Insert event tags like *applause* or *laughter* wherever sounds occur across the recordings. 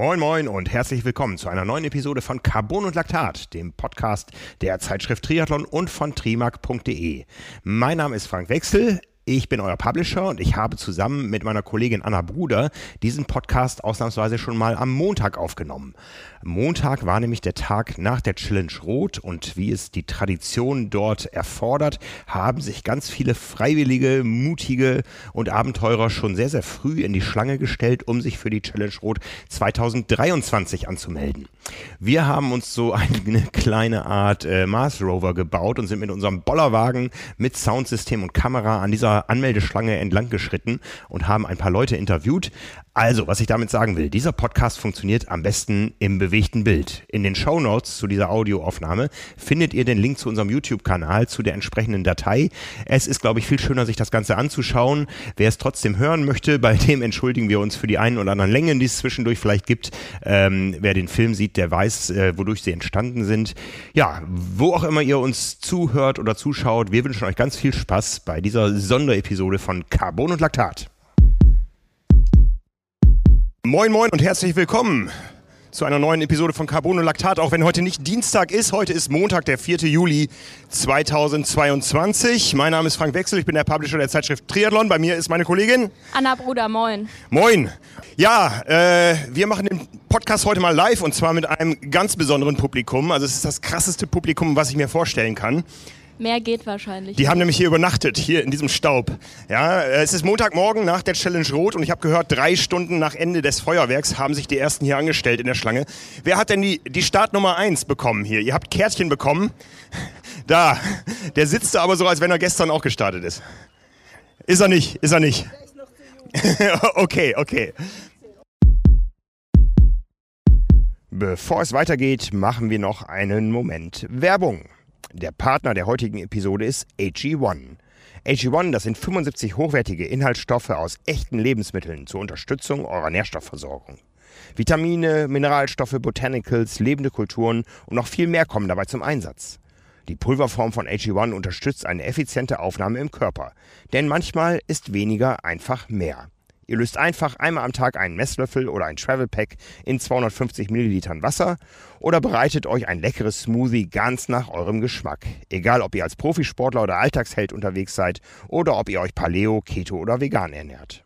Moin Moin und herzlich willkommen zu einer neuen Episode von Carbon und Laktat, dem Podcast der Zeitschrift Triathlon und von trimark.de. Mein Name ist Frank Wechsel. Ich bin euer Publisher und ich habe zusammen mit meiner Kollegin Anna Bruder diesen Podcast ausnahmsweise schon mal am Montag aufgenommen. Montag war nämlich der Tag nach der Challenge Rot und wie es die Tradition dort erfordert, haben sich ganz viele freiwillige, mutige und Abenteurer schon sehr, sehr früh in die Schlange gestellt, um sich für die Challenge Rot 2023 anzumelden. Wir haben uns so eine kleine Art äh, Mars Rover gebaut und sind mit unserem Bollerwagen mit Soundsystem und Kamera an dieser Anmeldeschlange entlang geschritten und haben ein paar Leute interviewt. Also, was ich damit sagen will, dieser Podcast funktioniert am besten im bewegten Bild. In den Show Notes zu dieser Audioaufnahme findet ihr den Link zu unserem YouTube-Kanal, zu der entsprechenden Datei. Es ist, glaube ich, viel schöner, sich das Ganze anzuschauen. Wer es trotzdem hören möchte, bei *laughs* dem entschuldigen wir uns für die einen oder anderen Längen, die es zwischendurch vielleicht gibt. Ähm, wer den Film sieht, der weiß, äh, wodurch sie entstanden sind. Ja, wo auch immer ihr uns zuhört oder zuschaut, wir wünschen euch ganz viel Spaß bei dieser Sonderepisode von Carbon und Laktat. Moin Moin und herzlich willkommen zu einer neuen Episode von Carbon und Laktat, auch wenn heute nicht Dienstag ist. Heute ist Montag, der 4. Juli 2022. Mein Name ist Frank Wechsel, ich bin der Publisher der Zeitschrift Triathlon. Bei mir ist meine Kollegin Anna Bruder, moin. Moin. Ja, äh, wir machen den Podcast heute mal live und zwar mit einem ganz besonderen Publikum. Also es ist das krasseste Publikum, was ich mir vorstellen kann. Mehr geht wahrscheinlich. Die haben nämlich hier übernachtet, hier in diesem Staub. Ja, es ist Montagmorgen nach der Challenge Rot und ich habe gehört, drei Stunden nach Ende des Feuerwerks haben sich die ersten hier angestellt in der Schlange. Wer hat denn die, die Startnummer 1 bekommen hier? Ihr habt Kärtchen bekommen. Da, der sitzt da aber so, als wenn er gestern auch gestartet ist. Ist er nicht, ist er nicht. *laughs* okay, okay. Bevor es weitergeht, machen wir noch einen Moment Werbung. Der Partner der heutigen Episode ist AG1. AG1, das sind 75 hochwertige Inhaltsstoffe aus echten Lebensmitteln zur Unterstützung eurer Nährstoffversorgung. Vitamine, Mineralstoffe, Botanicals, lebende Kulturen und noch viel mehr kommen dabei zum Einsatz. Die Pulverform von AG1 unterstützt eine effiziente Aufnahme im Körper, denn manchmal ist weniger einfach mehr. Ihr löst einfach einmal am Tag einen Messlöffel oder ein Travel Pack in 250 Millilitern Wasser oder bereitet euch ein leckeres Smoothie ganz nach eurem Geschmack. Egal, ob ihr als Profisportler oder Alltagsheld unterwegs seid oder ob ihr euch Paleo, Keto oder vegan ernährt.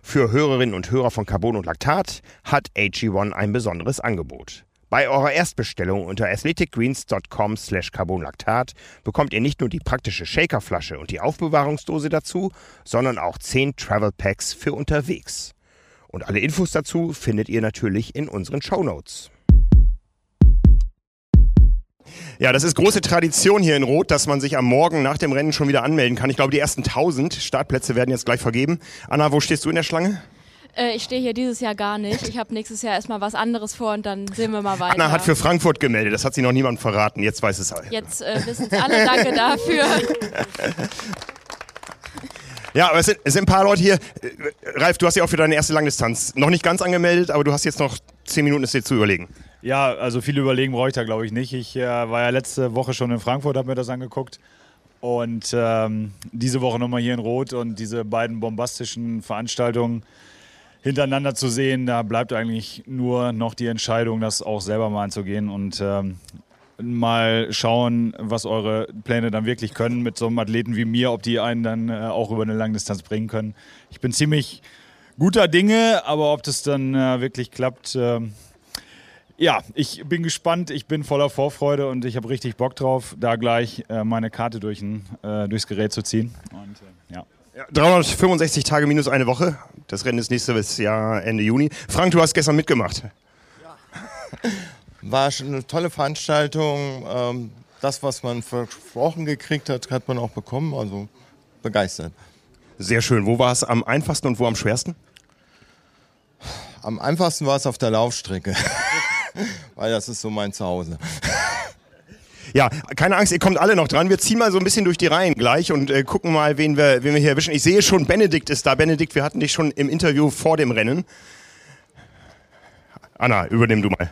Für Hörerinnen und Hörer von Carbon und Laktat hat AG1 ein besonderes Angebot. Bei eurer Erstbestellung unter athleticgreens.com slash carbonlactat bekommt ihr nicht nur die praktische Shakerflasche und die Aufbewahrungsdose dazu, sondern auch 10 Travel Packs für unterwegs. Und alle Infos dazu findet ihr natürlich in unseren Show Notes. Ja, das ist große Tradition hier in Rot, dass man sich am Morgen nach dem Rennen schon wieder anmelden kann. Ich glaube, die ersten 1000 Startplätze werden jetzt gleich vergeben. Anna, wo stehst du in der Schlange? Äh, ich stehe hier dieses Jahr gar nicht. Ich habe nächstes Jahr erstmal was anderes vor und dann sehen wir mal weiter. Anna hat für Frankfurt gemeldet, das hat sie noch niemand verraten. Jetzt weiß es alle. Jetzt äh, wissen es alle. Danke dafür. *laughs* Ja, aber es sind, es sind ein paar Leute hier. Äh, Ralf, du hast ja auch für deine erste Langdistanz noch nicht ganz angemeldet, aber du hast jetzt noch zehn Minuten, es dir zu überlegen. Ja, also viel überlegen brauche ich da, glaube ich, nicht. Ich äh, war ja letzte Woche schon in Frankfurt, habe mir das angeguckt. Und ähm, diese Woche nochmal hier in Rot und diese beiden bombastischen Veranstaltungen hintereinander zu sehen, da bleibt eigentlich nur noch die Entscheidung, das auch selber mal anzugehen und ähm, mal schauen, was eure Pläne dann wirklich können mit so einem Athleten wie mir, ob die einen dann äh, auch über eine Langdistanz bringen können. Ich bin ziemlich guter Dinge, aber ob das dann äh, wirklich klappt, äh, ja, ich bin gespannt, ich bin voller Vorfreude und ich habe richtig Bock drauf, da gleich äh, meine Karte durch ein, äh, durchs Gerät zu ziehen. Und, äh, ja. Ja, 365 Tage minus eine Woche. Das Rennen ist nächstes Jahr Ende Juni. Frank, du hast gestern mitgemacht. Ja. War schon eine tolle Veranstaltung. Ähm, das, was man versprochen gekriegt hat, hat man auch bekommen. Also begeistert. Sehr schön. Wo war es am einfachsten und wo am schwersten? Am einfachsten war es auf der Laufstrecke, *laughs* weil das ist so mein Zuhause. Ja, keine Angst, ihr kommt alle noch dran. Wir ziehen mal so ein bisschen durch die Reihen gleich und äh, gucken mal, wen wir, wen wir hier erwischen. Ich sehe schon, Benedikt ist da. Benedikt, wir hatten dich schon im Interview vor dem Rennen. Anna, übernimm du mal.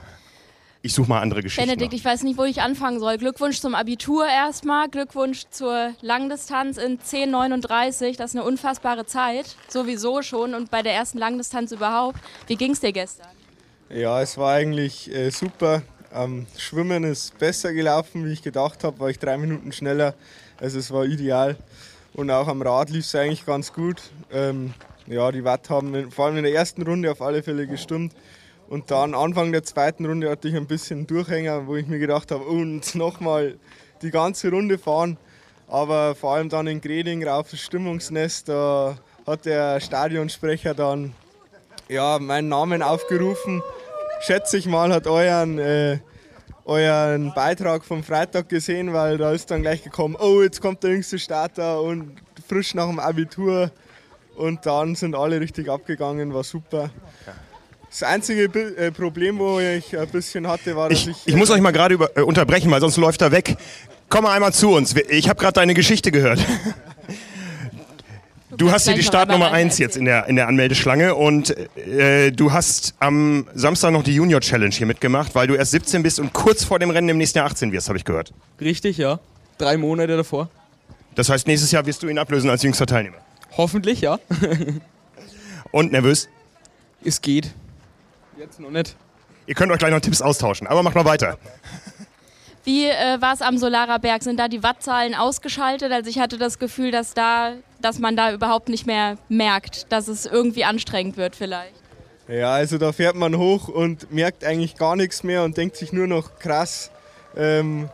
Ich suche mal andere Geschichten. Benedikt, ich weiß nicht, wo ich anfangen soll. Glückwunsch zum Abitur erstmal, Glückwunsch zur Langdistanz in 10,39. Das ist eine unfassbare Zeit, sowieso schon und bei der ersten Langdistanz überhaupt. Wie ging es dir gestern? Ja, es war eigentlich äh, super. Ähm, Schwimmen ist besser gelaufen, wie ich gedacht habe, war ich drei Minuten schneller. Also es war ideal. Und auch am Rad lief es eigentlich ganz gut. Ähm, ja, die Watt haben vor allem in der ersten Runde auf alle Fälle gestimmt. Und dann Anfang der zweiten Runde hatte ich ein bisschen Durchhänger, wo ich mir gedacht habe, und *laughs* nochmal die ganze Runde fahren. Aber vor allem dann in Greding rauf das Stimmungsnest, da hat der Stadionsprecher dann ja, meinen Namen aufgerufen. Schätze ich mal, hat euren, äh, euren Beitrag vom Freitag gesehen, weil da ist dann gleich gekommen, oh, jetzt kommt der jüngste Starter und frisch nach dem Abitur. Und dann sind alle richtig abgegangen, war super. Das einzige äh, Problem, wo ich ein bisschen hatte, war, dass ich. Ich, ich muss euch mal gerade äh, unterbrechen, weil sonst läuft er weg. Komm mal einmal zu uns. Ich habe gerade deine Geschichte gehört. *laughs* Du hast hier die Startnummer 1 jetzt in der, in der Anmeldeschlange und äh, du hast am Samstag noch die Junior Challenge hier mitgemacht, weil du erst 17 bist und kurz vor dem Rennen im nächsten Jahr 18 wirst, habe ich gehört. Richtig, ja. Drei Monate davor. Das heißt, nächstes Jahr wirst du ihn ablösen als jüngster Teilnehmer. Hoffentlich, ja. *laughs* und nervös? Es geht. Jetzt noch nicht. Ihr könnt euch gleich noch Tipps austauschen, aber macht mal weiter. Wie äh, war es am Solarer Berg? Sind da die Wattzahlen ausgeschaltet? Also ich hatte das Gefühl, dass, da, dass man da überhaupt nicht mehr merkt, dass es irgendwie anstrengend wird vielleicht. Ja, also da fährt man hoch und merkt eigentlich gar nichts mehr und denkt sich nur noch krass. Ähm,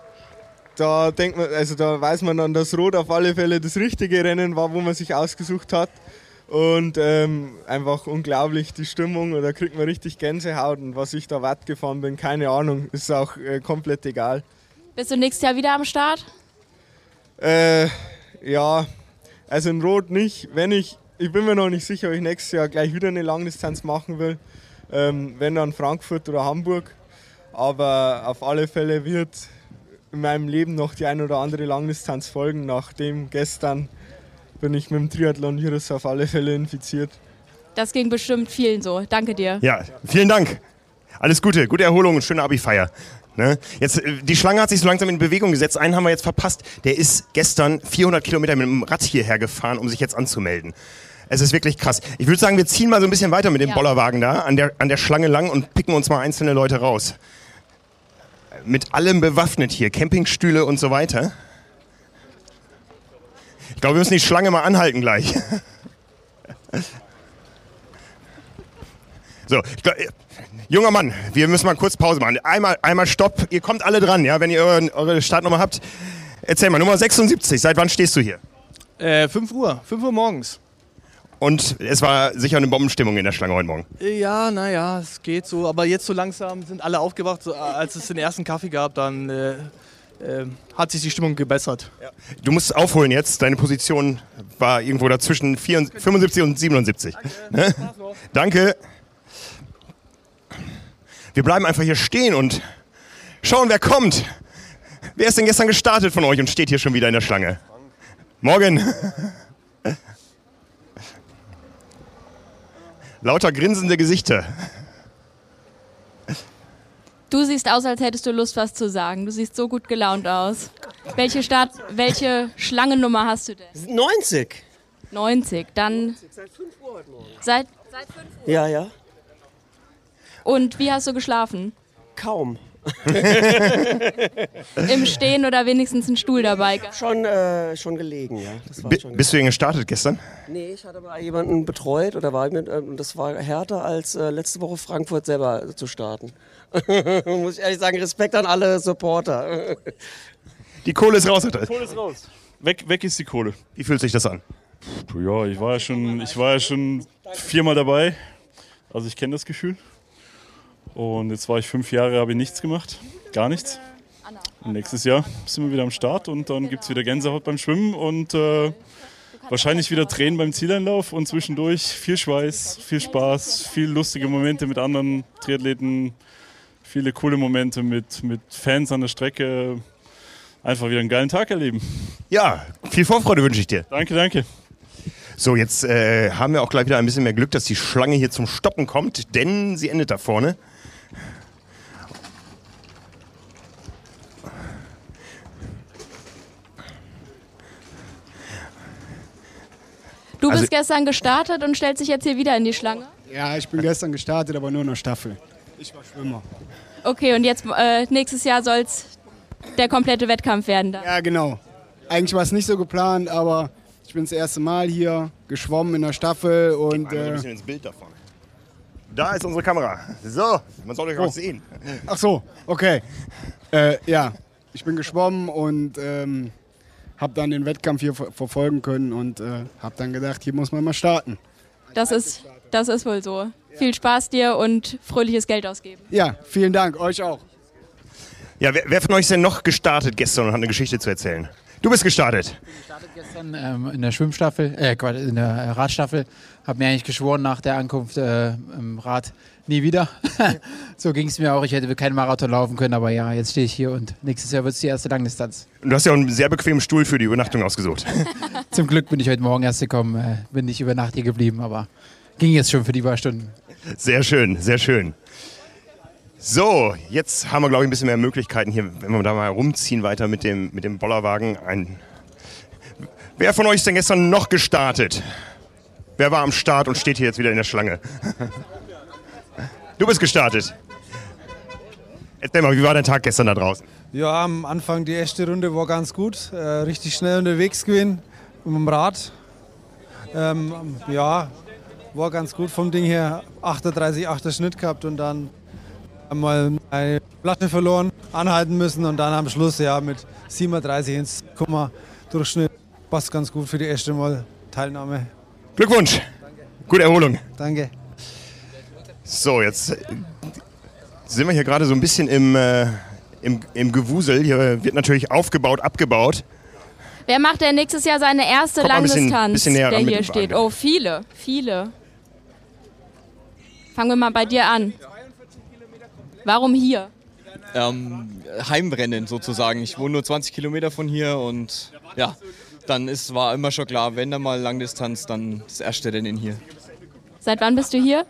da denkt man, also da weiß man dann, dass Rot auf alle Fälle das richtige Rennen war, wo man sich ausgesucht hat. Und ähm, einfach unglaublich die Stimmung, da kriegt man richtig Gänsehaut. Und was ich da Watt gefahren bin, keine Ahnung, ist auch äh, komplett egal. Bist du nächstes Jahr wieder am Start? Äh, ja, also in Rot nicht. Wenn ich, ich bin mir noch nicht sicher, ob ich nächstes Jahr gleich wieder eine Langdistanz machen will. Ähm, wenn dann Frankfurt oder Hamburg. Aber auf alle Fälle wird in meinem Leben noch die ein oder andere Langdistanz folgen, nachdem gestern bin ich mit dem Triathlon-Virus auf alle Fälle infiziert. Das ging bestimmt vielen so. Danke dir. Ja, vielen Dank. Alles Gute, gute Erholung und schöne Abi-Feier. Ne? Jetzt, äh, die Schlange hat sich so langsam in Bewegung gesetzt. Einen haben wir jetzt verpasst. Der ist gestern 400 Kilometer mit dem Rad hierher gefahren, um sich jetzt anzumelden. Es ist wirklich krass. Ich würde sagen, wir ziehen mal so ein bisschen weiter mit dem ja. Bollerwagen da an der, an der Schlange lang und picken uns mal einzelne Leute raus. Mit allem bewaffnet hier, Campingstühle und so weiter. Ich glaube, wir müssen die Schlange mal anhalten gleich. *laughs* So, glaub, junger Mann, wir müssen mal kurz Pause machen. Einmal, einmal Stopp. Ihr kommt alle dran, ja, wenn ihr eure, eure Startnummer habt. Erzähl mal, Nummer 76. Seit wann stehst du hier? Äh, 5 Uhr, 5 Uhr morgens. Und es war sicher eine Bombenstimmung in der Schlange heute Morgen. Ja, naja, es geht so. Aber jetzt so langsam sind alle aufgewacht. So, als es den ersten Kaffee gab, dann äh, äh, hat sich die Stimmung gebessert. Ja. Du musst aufholen jetzt. Deine Position war irgendwo dazwischen 74, 75 und 77. Danke. Ne? Danke. Wir bleiben einfach hier stehen und schauen, wer kommt. Wer ist denn gestern gestartet von euch und steht hier schon wieder in der Schlange? Morgen. *laughs* Lauter grinsende Gesichter. Du siehst aus, als hättest du Lust, was zu sagen. Du siehst so gut gelaunt aus. Welche, Start, welche Schlangennummer hast du denn? 90. 90, dann. 90, seit 5 Uhr heute Morgen. Seit, seit 5 Uhr? Ja, ja. Und wie hast du geschlafen? Kaum. *laughs* Im Stehen oder wenigstens einen Stuhl dabei? Schon, äh, schon gelegen, ja. B schon bist du denn gestartet gestern? Nee, ich hatte mal jemanden betreut oder war mit, äh, das war härter als äh, letzte Woche Frankfurt selber zu starten. *laughs* Muss ich ehrlich sagen, Respekt an alle Supporter. *laughs* die Kohle ist raus, Die Kohle ist raus. Weg, weg ist die Kohle. Wie fühlt sich das an? Ja, ich war ja schon, ich war ja schon viermal dabei. Also ich kenne das Gefühl. Und jetzt war ich fünf Jahre, habe ich nichts gemacht. Gar nichts. Und nächstes Jahr sind wir wieder am Start und dann gibt es wieder Gänsehaut beim Schwimmen und äh, wahrscheinlich wieder Tränen beim Zieleinlauf und zwischendurch viel Schweiß, viel Spaß, viel lustige Momente mit anderen Triathleten, viele coole Momente mit, mit Fans an der Strecke. Einfach wieder einen geilen Tag erleben. Ja, viel Vorfreude wünsche ich dir. Danke, danke. So, jetzt äh, haben wir auch gleich wieder ein bisschen mehr Glück, dass die Schlange hier zum Stoppen kommt, denn sie endet da vorne. Du Also- bist gestern gestartet und stellst dich jetzt hier wieder in die Schlange. Ja, ich bin gestern gestartet, aber nur in der Staffel. Ich war Schwimmer. Okay, und jetzt äh, nächstes Jahr soll es der komplette Wettkampf werden dann. Ja, genau. Eigentlich war es nicht so geplant, aber ich bin das erste Mal hier geschwommen in der Staffel und Einmal so ein äh, bisschen ins Bild davon. Da ist unsere Kamera. So, man soll euch auch Oh. sehen. ach so, okay. Äh, ja, ich bin geschwommen und ähm, habe dann den Wettkampf hier ver verfolgen können und äh, habe dann gedacht, hier muss man mal starten. Das ist, das ist wohl so. Viel Spaß dir und fröhliches Geld ausgeben. Ja, vielen Dank, euch auch. Ja, wer, wer von euch ist denn noch gestartet gestern und hat eine Geschichte zu erzählen? Du bist gestartet. gestern ähm, in der Schwimmstaffel, äh, in der Radstaffel, habe mir eigentlich geschworen nach der Ankunft äh, im Rad nie wieder. *laughs* so ging es mir auch. Ich hätte keinen Marathon laufen können, aber ja, jetzt stehe ich hier und nächstes Jahr wird es die erste Langdistanz. Und du hast ja auch einen sehr bequemen Stuhl für die Übernachtung ausgesucht. *laughs* Zum Glück bin ich heute Morgen erst gekommen, äh, bin nicht über Nacht hier geblieben, aber ging jetzt schon für die paar Stunden. Sehr schön, sehr schön. So, jetzt haben wir, glaube ich, ein bisschen mehr Möglichkeiten hier, wenn wir da mal rumziehen weiter mit dem, mit dem Bollerwagen. Ein Wer von euch ist denn gestern noch gestartet? Wer war am Start und steht hier jetzt wieder in der Schlange? *laughs* Du bist gestartet. Erzähl mal, wie war dein Tag gestern da draußen? Ja, am Anfang die erste Runde war ganz gut. Äh, richtig schnell unterwegs gewesen mit dem Rad. Ähm, ja, war ganz gut vom Ding her. 38, 8er Schnitt gehabt und dann einmal eine Flasche verloren, anhalten müssen und dann am Schluss ja mit 37 ins Komma Durchschnitt. Passt ganz gut für die erste Mal Teilnahme. Glückwunsch. Gute Erholung. Danke. So, jetzt äh, sind wir hier gerade so ein bisschen im, äh, im, im Gewusel. Hier wird natürlich aufgebaut, abgebaut. Wer macht denn nächstes Jahr seine erste Kommt mal ein bisschen- Langdistanz, bisschen näher der ran mit hier dem steht? Wagen. Oh, viele, viele. Fangen wir mal bei dir an. Warum hier? ähm, Heimrennen sozusagen. Ich wohne nur 20 Kilometer von hier und ja, dann ist, war immer schon klar, wenn da mal Langdistanz, dann das erste Rennen hier. Seit wann bist du hier?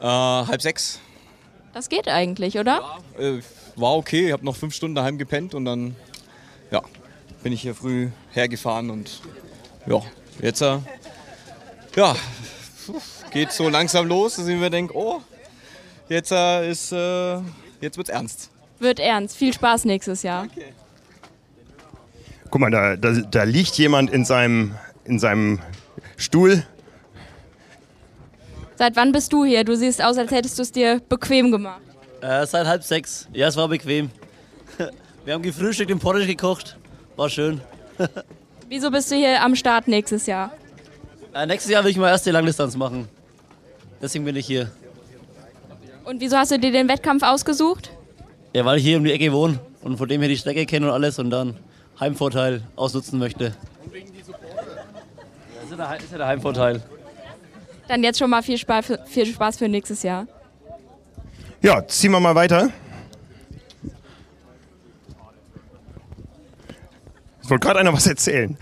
Äh, halb sechs. Das geht eigentlich, oder? Äh, war okay, ich habe noch fünf Stunden daheim gepennt und dann ja, bin ich hier früh hergefahren und ja, jetzt äh, ja, geht so langsam los, dass ich mir denke, oh, jetzt äh, ist, äh, jetzt wird's ernst. Wird ernst. Viel Spaß nächstes Jahr. Guck mal, da, da, da liegt jemand in seinem, in seinem Stuhl. Seit wann bist du hier? Du siehst aus, als hättest du es dir bequem gemacht. Äh, seit halb sechs. Ja, es war bequem. *laughs* Wir haben gefrühstückt, den Porridge gekocht. War schön. *laughs* Wieso bist du hier am Start nächstes Jahr? Äh, nächstes Jahr will ich mal erst die Langdistanz machen. Deswegen bin ich hier. Und wieso hast du dir den Wettkampf ausgesucht? Ja, weil ich hier um die Ecke wohne und von dem her die Strecke kenne und alles und dann Heimvorteil ausnutzen möchte. Das ist ja der, ist ja der Heimvorteil. Dann jetzt schon mal viel Spaß für, viel Spaß für nächstes Jahr. Ja, ziehen wir mal weiter. Ich wollte gerade einer was erzählen.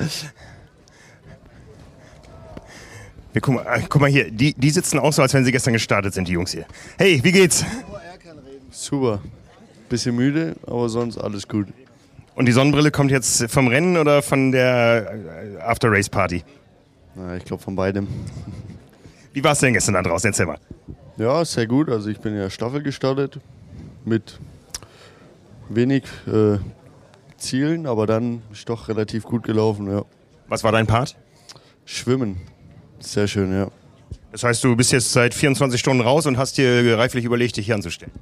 Wir, guck, mal, äh, guck mal hier, die, die sitzen auch so, als wenn sie gestern gestartet sind, die Jungs hier. Hey, wie geht's? Super. Bisschen müde, aber sonst alles gut. Und die Sonnenbrille kommt jetzt vom Rennen oder von der äh, After-Race-Party? Ich glaube von beidem. Wie war es denn gestern da draußen? Erzähl mal. Ja, sehr gut. Also ich bin in der Staffel gestartet mit wenig äh, Zielen, aber dann ist doch relativ gut gelaufen. Ja. Was war dein Part? Schwimmen. Sehr schön, ja. Das heißt, du bist jetzt seit 24 Stunden raus und hast dir reiflich überlegt, dich hier anzustellen.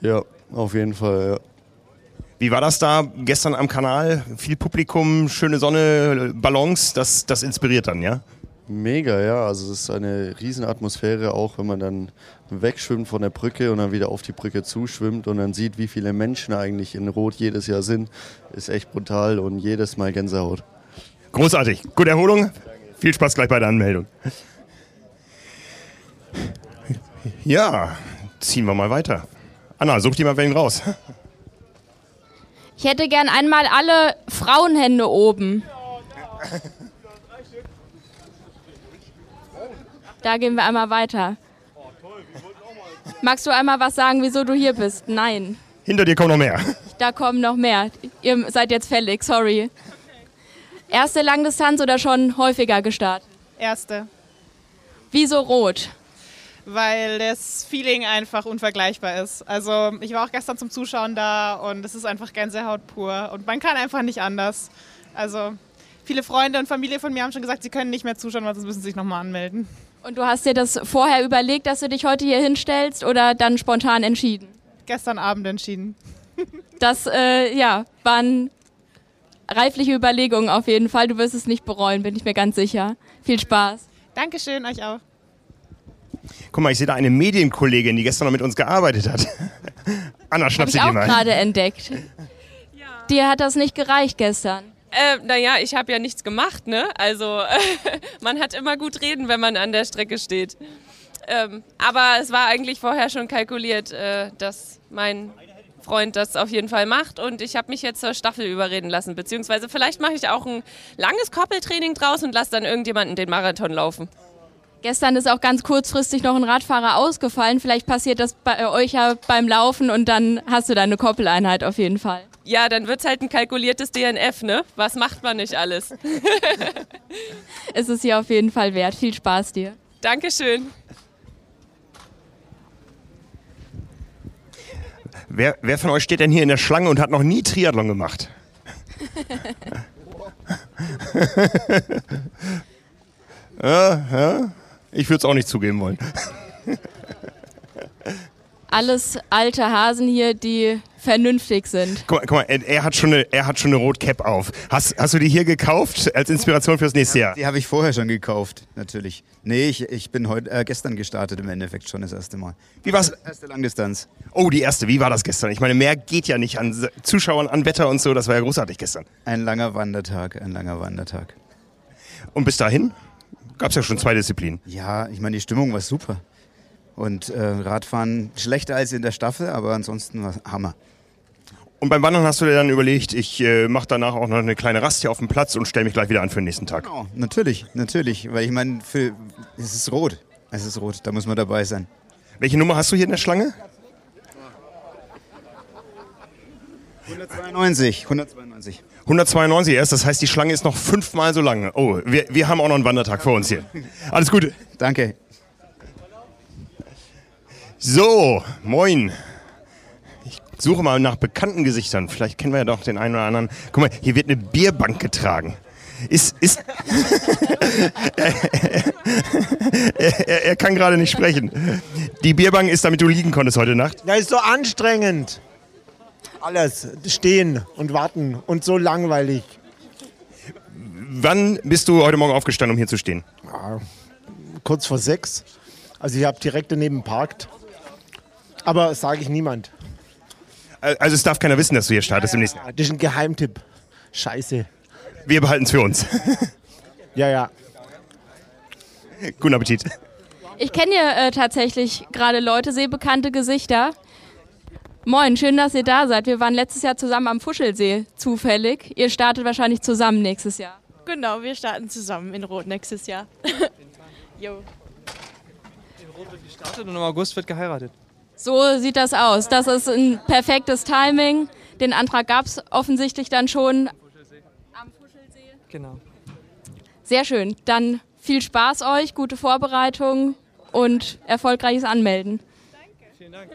Ja, auf jeden Fall, ja. Wie war das da gestern am Kanal? Viel Publikum, schöne Sonne, Ballons, das, das inspiriert dann, ja? Mega, ja. Also es ist eine Riesenatmosphäre, auch wenn man dann wegschwimmt von der Brücke und dann wieder auf die Brücke zuschwimmt und dann sieht, wie viele Menschen eigentlich in Rot jedes Jahr sind. Ist echt brutal und jedes Mal Gänsehaut. Großartig. Gute Erholung. Viel Spaß gleich bei der Anmeldung. Ja, ziehen wir mal weiter. Anna, such dir mal wen raus. Ich hätte gern einmal alle Frauenhände oben. *laughs* Da gehen wir einmal weiter. Magst du einmal was sagen, wieso du hier bist? Nein. Hinter dir kommen noch mehr. Da kommen noch mehr. Ihr seid jetzt fällig, sorry. Erste Langdistanz oder schon häufiger gestartet? Erste. Wieso rot? Weil das Feeling einfach unvergleichbar ist. Also ich war auch gestern zum Zuschauen da und es ist einfach Gänsehaut pur und man kann einfach nicht anders. Also viele Freunde und Familie von mir haben schon gesagt, sie können nicht mehr zuschauen, weil sonst müssen sie sich nochmal anmelden. Und du hast dir das vorher überlegt, dass du dich heute hier hinstellst oder dann spontan entschieden? Gestern Abend entschieden. *laughs* Das, äh, ja, waren reifliche Überlegungen auf jeden Fall. Du wirst es nicht bereuen, bin ich mir ganz sicher. Viel Spaß. Dankeschön, euch auch. Guck mal, ich sehe da eine Medienkollegin, die gestern noch mit uns gearbeitet hat. *laughs* Anna, schnapp ich sie dir auch mal. gerade entdeckt. *laughs* Dir hat das nicht gereicht gestern. Äh, naja, ich habe ja nichts gemacht, ne? Also *laughs* man hat immer gut reden, wenn man an der Strecke steht. Ähm, aber es war eigentlich vorher schon kalkuliert, äh, dass mein Freund das auf jeden Fall macht und ich habe mich jetzt zur Staffel überreden lassen. Beziehungsweise vielleicht mache ich auch ein langes Koppeltraining draus und lasse dann irgendjemanden den Marathon laufen. Gestern ist auch ganz kurzfristig noch ein Radfahrer ausgefallen. Vielleicht passiert das bei euch ja beim Laufen und dann hast du deine Koppeleinheit auf jeden Fall. Ja, dann wird's halt ein kalkuliertes DNF, ne? Was macht man nicht alles? *laughs* Es ist hier auf jeden Fall wert. Viel Spaß dir. Dankeschön. Wer, wer von euch steht denn hier in der Schlange und hat noch nie Triathlon gemacht? *laughs* ja, ja. Ich würde es auch nicht zugeben wollen. *laughs* Alles alte Hasen hier, die vernünftig sind. Guck mal, guck mal er, er hat schon eine, er hat schon eine Rotcap auf. Hast, hast du die hier gekauft als Inspiration fürs nächste Jahr? Die habe ich vorher schon gekauft, natürlich. Nee, ich, ich bin heute, äh, gestern gestartet im Endeffekt schon das erste Mal. Wie war's? Erste Langdistanz. Oh, die erste. Wie war das gestern? Ich meine, mehr geht ja nicht an Zuschauern, an Wetter und so. Das war ja großartig gestern. Ein langer Wandertag, ein langer Wandertag. Und bis dahin gab es ja schon zwei Disziplinen. Ja, ich meine, die Stimmung war super. Und äh, Radfahren schlechter als in der Staffel, aber ansonsten war Hammer. Und beim Wandern hast du dir dann überlegt, ich äh, mache danach auch noch eine kleine Rast hier auf dem Platz und stelle mich gleich wieder an für den nächsten Tag. Genau, natürlich, natürlich. Weil ich meine, es ist rot. Es ist rot, da muss man dabei sein. Welche Nummer hast du hier in der Schlange? 192, 192. 192 erst, das heißt, die Schlange ist noch fünfmal so lang. Oh, wir, wir haben auch noch einen Wandertag vor uns hier. Alles Gute. Danke. So, moin. Ich suche mal nach bekannten Gesichtern. Vielleicht kennen wir ja doch den einen oder anderen. Guck mal, hier wird eine Bierbank getragen. Ist, ist. *laughs* er, er, er kann gerade nicht sprechen. Die Bierbank ist, damit du liegen konntest heute Nacht. Ja, ist so anstrengend. Alles. Stehen und warten und so langweilig. Wann bist du heute Morgen aufgestanden, um hier zu stehen? Ja, kurz vor sechs. Also ich habe direkt daneben parkt. Aber sage ich niemand. Also es darf keiner wissen, dass du hier startest im nächsten Ja, das ist ein Geheimtipp. Scheiße. Wir behalten es für uns. Ja, ja. Guten Appetit. Ich kenne hier äh, tatsächlich gerade Leute, sehe bekannte Gesichter. Moin, schön, dass ihr da seid. Wir waren letztes Jahr zusammen am Fuschelsee, zufällig. Ihr startet wahrscheinlich zusammen nächstes Jahr. Genau, wir starten zusammen in Rot nächstes Jahr. *laughs* jo. gestartet und im August wird geheiratet. So sieht das aus. Das ist ein perfektes Timing. Den Antrag gab es offensichtlich dann schon. Genau. Sehr schön. Dann viel Spaß euch, gute Vorbereitung und erfolgreiches Anmelden. Vielen Dank.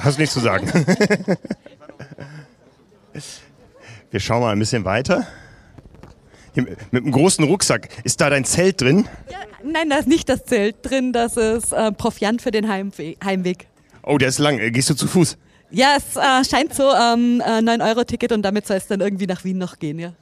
Hast nichts zu sagen. *laughs* Wir schauen mal ein bisschen weiter. Hier, mit einem großen Rucksack. Ist da dein Zelt drin? Nein, da ist nicht das Zelt drin, das ist äh, Proviant für den Heimwe Heimweg. Oh, der ist lang. Äh, Gehst du zu Fuß? Ja, es äh, scheint so ähm, äh, 9-Euro-Ticket und damit soll es dann irgendwie nach Wien noch gehen, ja.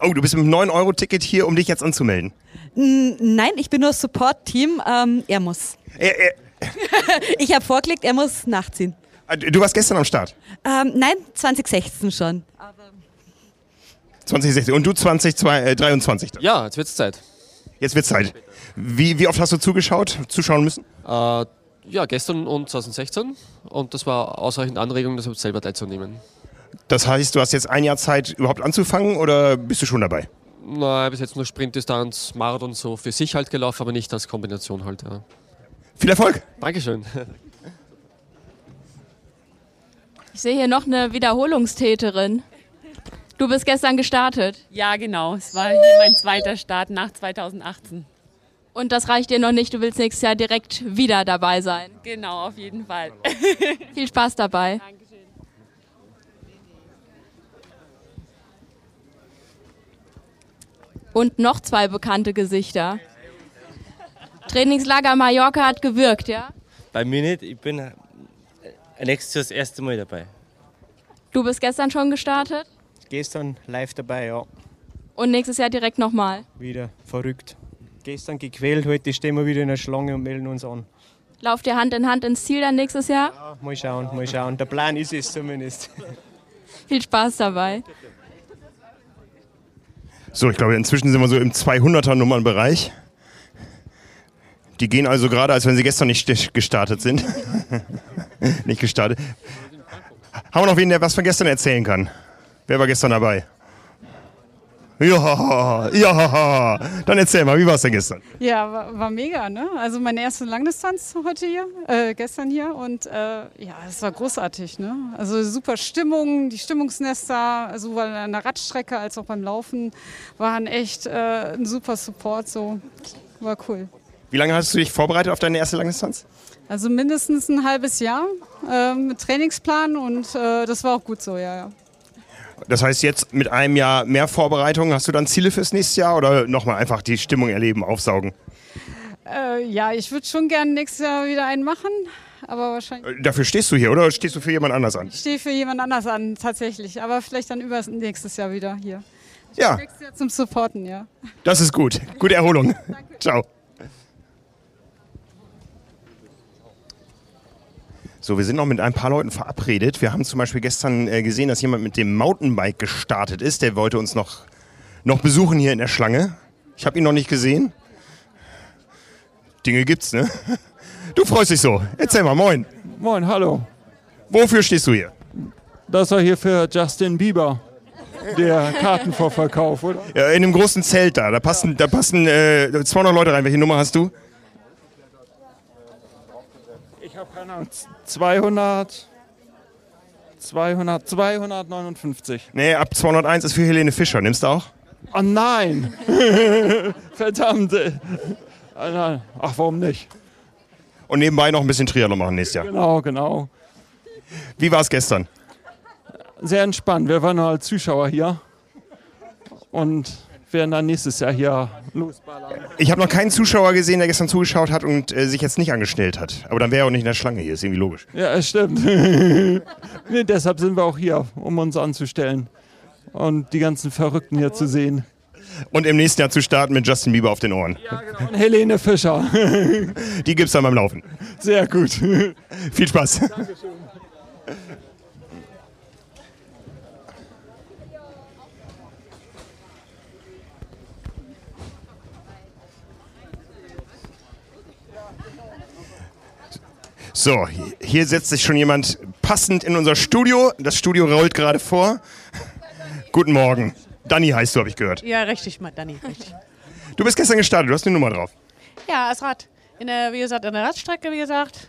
Oh, du bist mit einem 9-Euro-Ticket hier, um dich jetzt anzumelden. N nein, ich bin nur Support-Team, ähm, er muss. Er, er, *laughs* ich habe vorgelegt, er muss nachziehen. Ah, du warst gestern am Start. Ähm, nein, 2016 schon. 2016. Und du 2023. Ja, jetzt wird's Zeit. Jetzt wird's Zeit. Wie, wie oft hast du zugeschaut, zuschauen müssen? Äh, ja, gestern und 2016. Und das war ausreichend Anregung, deshalb selber teilzunehmen. Das heißt, du hast jetzt ein Jahr Zeit, überhaupt anzufangen oder bist du schon dabei? Na, bis jetzt nur Sprintdistanz, Marathon so für sich halt gelaufen, aber nicht als Kombination halt. Ja. Viel Erfolg! Dankeschön. Ich sehe hier noch eine Wiederholungstäterin. Du bist gestern gestartet. Ja, genau. Es war hier mein zweiter Start nach 2018. Und das reicht dir noch nicht, du willst nächstes Jahr direkt wieder dabei sein. Genau, auf jeden Fall. *laughs* Viel Spaß dabei. Und noch zwei bekannte Gesichter. Trainingslager Mallorca hat gewirkt, ja? Bei mir nicht, ich bin äh, nächstes Jahr das erste Mal dabei. Du bist gestern schon gestartet Gestern live dabei, ja. und nächstes Jahr direkt nochmal. Wieder verrückt. Gestern gequält, heute stehen wir wieder in der Schlange und melden uns an. Lauft ihr Hand in Hand ins Ziel dann nächstes Jahr? Ja, mal schauen, mal schauen. Der Plan ist es zumindest. *laughs* Viel Spaß dabei. So, ich glaube, inzwischen sind wir so im 200er Nummernbereich. Die gehen also gerade, als wenn sie gestern nicht st- gestartet sind. *laughs* nicht gestartet. Haben wir noch wen, der was von gestern erzählen kann? Wer war gestern dabei? Ja, ja. Dann erzähl mal, wie war es denn gestern? Ja, war, war mega, ne? Also meine erste Langdistanz heute hier, äh, gestern hier und äh, ja, es war großartig, ne? Also super Stimmung, die Stimmungsnester, sowohl an der Radstrecke als auch beim Laufen waren echt äh, ein super Support, so war cool. Wie lange hast du dich vorbereitet auf deine erste Langdistanz? Also mindestens ein halbes Jahr mit Trainingsplan und äh, das war auch gut so, ja, ja. Das heißt, jetzt mit einem Jahr mehr Vorbereitung, hast du dann Ziele fürs nächste Jahr oder nochmal einfach die Stimmung erleben, aufsaugen? Äh, ja, ich würde schon gerne nächstes Jahr wieder einen machen, aber wahrscheinlich. Dafür stehst du hier oder stehst du für jemand anders an? Ich stehe für jemand anders an, tatsächlich. Aber vielleicht dann über nächstes Jahr wieder hier. Ich Ja. Nächstes Jahr zum Supporten, ja. Das ist gut. Gute Erholung. Ciao. So, wir sind noch mit ein paar Leuten verabredet. Wir haben zum Beispiel gestern äh, gesehen, dass jemand mit dem Mountainbike gestartet ist. Der wollte uns noch, noch besuchen hier in der Schlange. Ich habe ihn noch nicht gesehen. Dinge gibt's, ne? *laughs* Du freust dich so. Erzähl mal, moin. Moin, hallo. Wofür stehst du hier? Das war hier für Justin Bieber. Der Kartenvorverkauf, oder? Ja, in einem großen Zelt da. Da passen, da passen äh, 200 Leute rein. Welche Nummer hast du? Ich habe keine Ahnung. 200. 200. 259. Nee, ab 201 ist für Helene Fischer. Nimmst du auch? Oh nein! *laughs* Verdammt. Ah, nein. Ach, warum nicht? Und nebenbei noch ein bisschen Triathlon machen nächstes Jahr. Genau, genau. Wie war es gestern? Sehr entspannt. Wir waren nur als Zuschauer hier. Und werden dann nächstes Jahr hier losballern. Ich habe noch keinen Zuschauer gesehen, der gestern zugeschaut hat und äh, sich jetzt nicht angestellt hat. Aber dann wäre er auch nicht in der Schlange hier. Ist irgendwie logisch. Ja, stimmt. *laughs* nee, deshalb sind wir auch hier, um uns anzustellen und die ganzen Verrückten hier zu sehen. Und im nächsten Jahr zu starten mit Justin Bieber auf den Ohren. Und Helene Fischer. *laughs* Die gibt's dann beim Laufen. Sehr gut. *laughs* Viel Spaß. So, hier setzt sich schon jemand passend in unser Studio. Das Studio rollt gerade vor. Guten Morgen. Danny heißt du, habe ich gehört. Ja, richtig, Dani, richtig. Du bist gestern gestartet, du hast eine Nummer drauf. Ja, als Rad. In der, wie gesagt, in der Radstrecke, wie gesagt.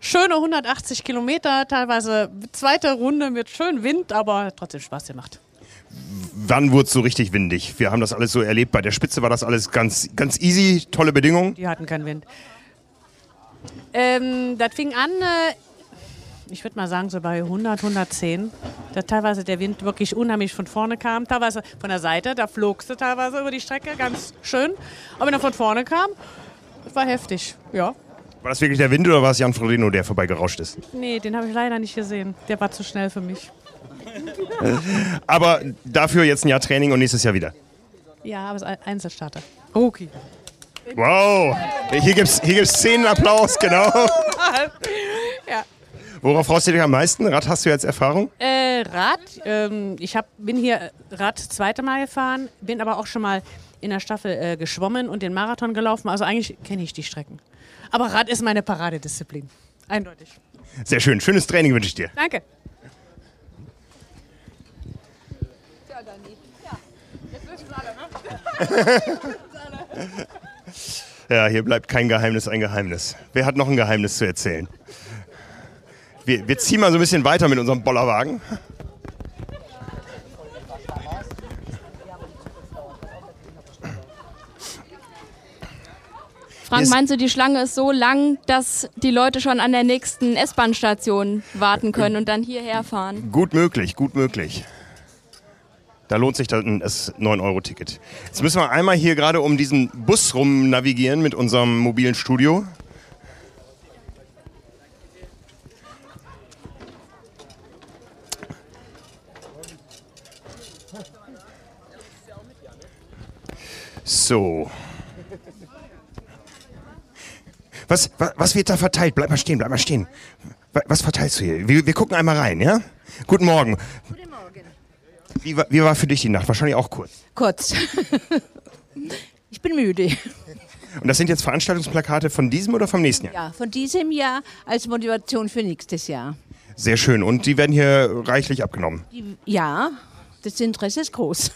Schöne 180 Kilometer, teilweise zweite Runde mit schön Wind, aber trotzdem Spaß gemacht. Wann wurde es so richtig windig? Wir haben das alles so erlebt. Bei der Spitze war das alles ganz, ganz easy, tolle Bedingungen. Die hatten keinen Wind. Ähm, das fing an, äh, ich würde mal sagen, so bei 100, 110. Da teilweise der Wind wirklich unheimlich von vorne kam, teilweise von der Seite, da flogst du teilweise über die Strecke, ganz schön. Aber wenn er von vorne kam, das war heftig, ja. War das wirklich der Wind oder war es Jan Frodeno, der vorbeigerauscht ist? Nee, den habe ich leider nicht gesehen. Der war zu schnell für mich. Aber dafür jetzt ein Jahr Training und nächstes Jahr wieder. Ja, aber es ist ein Einzelstarter. Okay. Wow, hier gibt's, hier gibt's Szenenapplaus, genau. *laughs* ja. Worauf freust du dich am meisten? Rad hast du jetzt Erfahrung? Äh, Rad, ähm, ich hab, bin hier Rad zweite Mal gefahren, bin aber auch schon mal in der Staffel äh, geschwommen und den Marathon gelaufen. Also eigentlich kenne ich die Strecken. Aber Rad ist meine Paradedisziplin. Eindeutig. Sehr schön, schönes Training wünsche ich dir. Danke. Ja, *laughs* Ja, hier bleibt kein Geheimnis ein Geheimnis. Wer hat noch ein Geheimnis zu erzählen? Wir, wir ziehen mal so ein bisschen weiter mit unserem Bollerwagen. Frank, meinst du, die Schlange ist so lang, dass die Leute schon an der nächsten S-Bahn-Station warten können und dann hierher fahren? Gut möglich, gut möglich. Da lohnt sich das 9-Euro-Ticket. Jetzt müssen wir einmal hier gerade um diesen Bus rum navigieren mit unserem mobilen Studio. So. Was, was, was wird da verteilt? Bleib mal stehen, bleib mal stehen. Wa- Was verteilst du hier? Wir, wir gucken einmal rein, ja? Guten Morgen. Wie, war- wie war für dich die Nacht? Wahrscheinlich auch kurz. Kurz. *laughs* ich bin müde. Und das sind jetzt Veranstaltungsplakate von diesem oder vom nächsten Jahr? Ja, von diesem Jahr als Motivation für nächstes Jahr. Sehr schön. Und die werden hier reichlich abgenommen. Die, ja, das Interesse ist groß.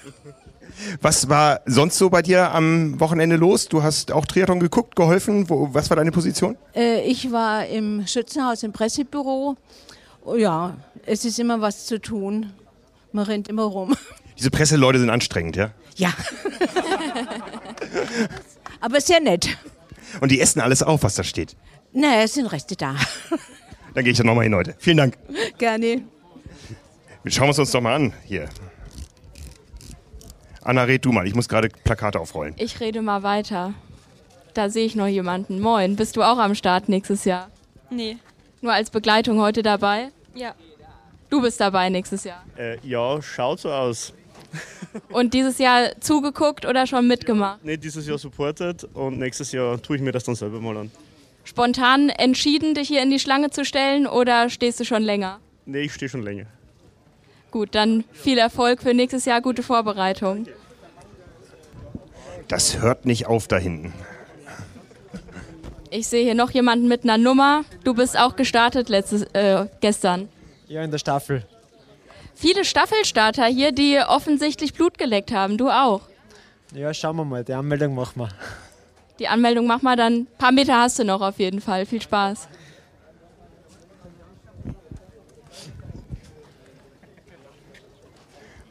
Was war sonst so bei dir am Wochenende los? Du hast auch Triathlon geguckt, geholfen. Wo, was war deine Position? Äh, ich war im Schützenhaus im Pressebüro. Ja, es ist immer was zu tun. Man rennt immer rum. Diese Presseleute sind anstrengend, ja? Ja. Aber sehr nett. Und die essen alles auf, was da steht. Na, es sind Reste da. Dann gehe ich da nochmal hin heute. Vielen Dank. Gerne. Schauen wir es uns doch mal an hier. Anna, red du mal. Ich muss gerade Plakate aufrollen. Ich rede mal weiter. Da sehe ich noch jemanden. Moin, bist du auch am Start nächstes Jahr? Nee. Nur als Begleitung heute dabei? Ja. Du bist dabei nächstes Jahr. Äh, ja, schaut so aus. *laughs* Und dieses Jahr zugeguckt oder schon mitgemacht? Nee, dieses Jahr supportet und nächstes Jahr tue ich mir das dann selber mal an. Spontan entschieden, dich hier in die Schlange zu stellen oder stehst du schon länger? Nee, ich stehe schon länger. Gut, dann viel Erfolg für nächstes Jahr, gute Vorbereitung. Das hört nicht auf da hinten. Ich sehe hier noch jemanden mit einer Nummer. Du bist auch gestartet letztes, äh, gestern. Ja, in der Staffel. Viele Staffelstarter hier, die offensichtlich Blut geleckt haben. Du auch. Ja, schauen wir mal. Die Anmeldung machen wir. Die Anmeldung mach mal dann. Ein paar Meter hast du noch auf jeden Fall. Viel Spaß.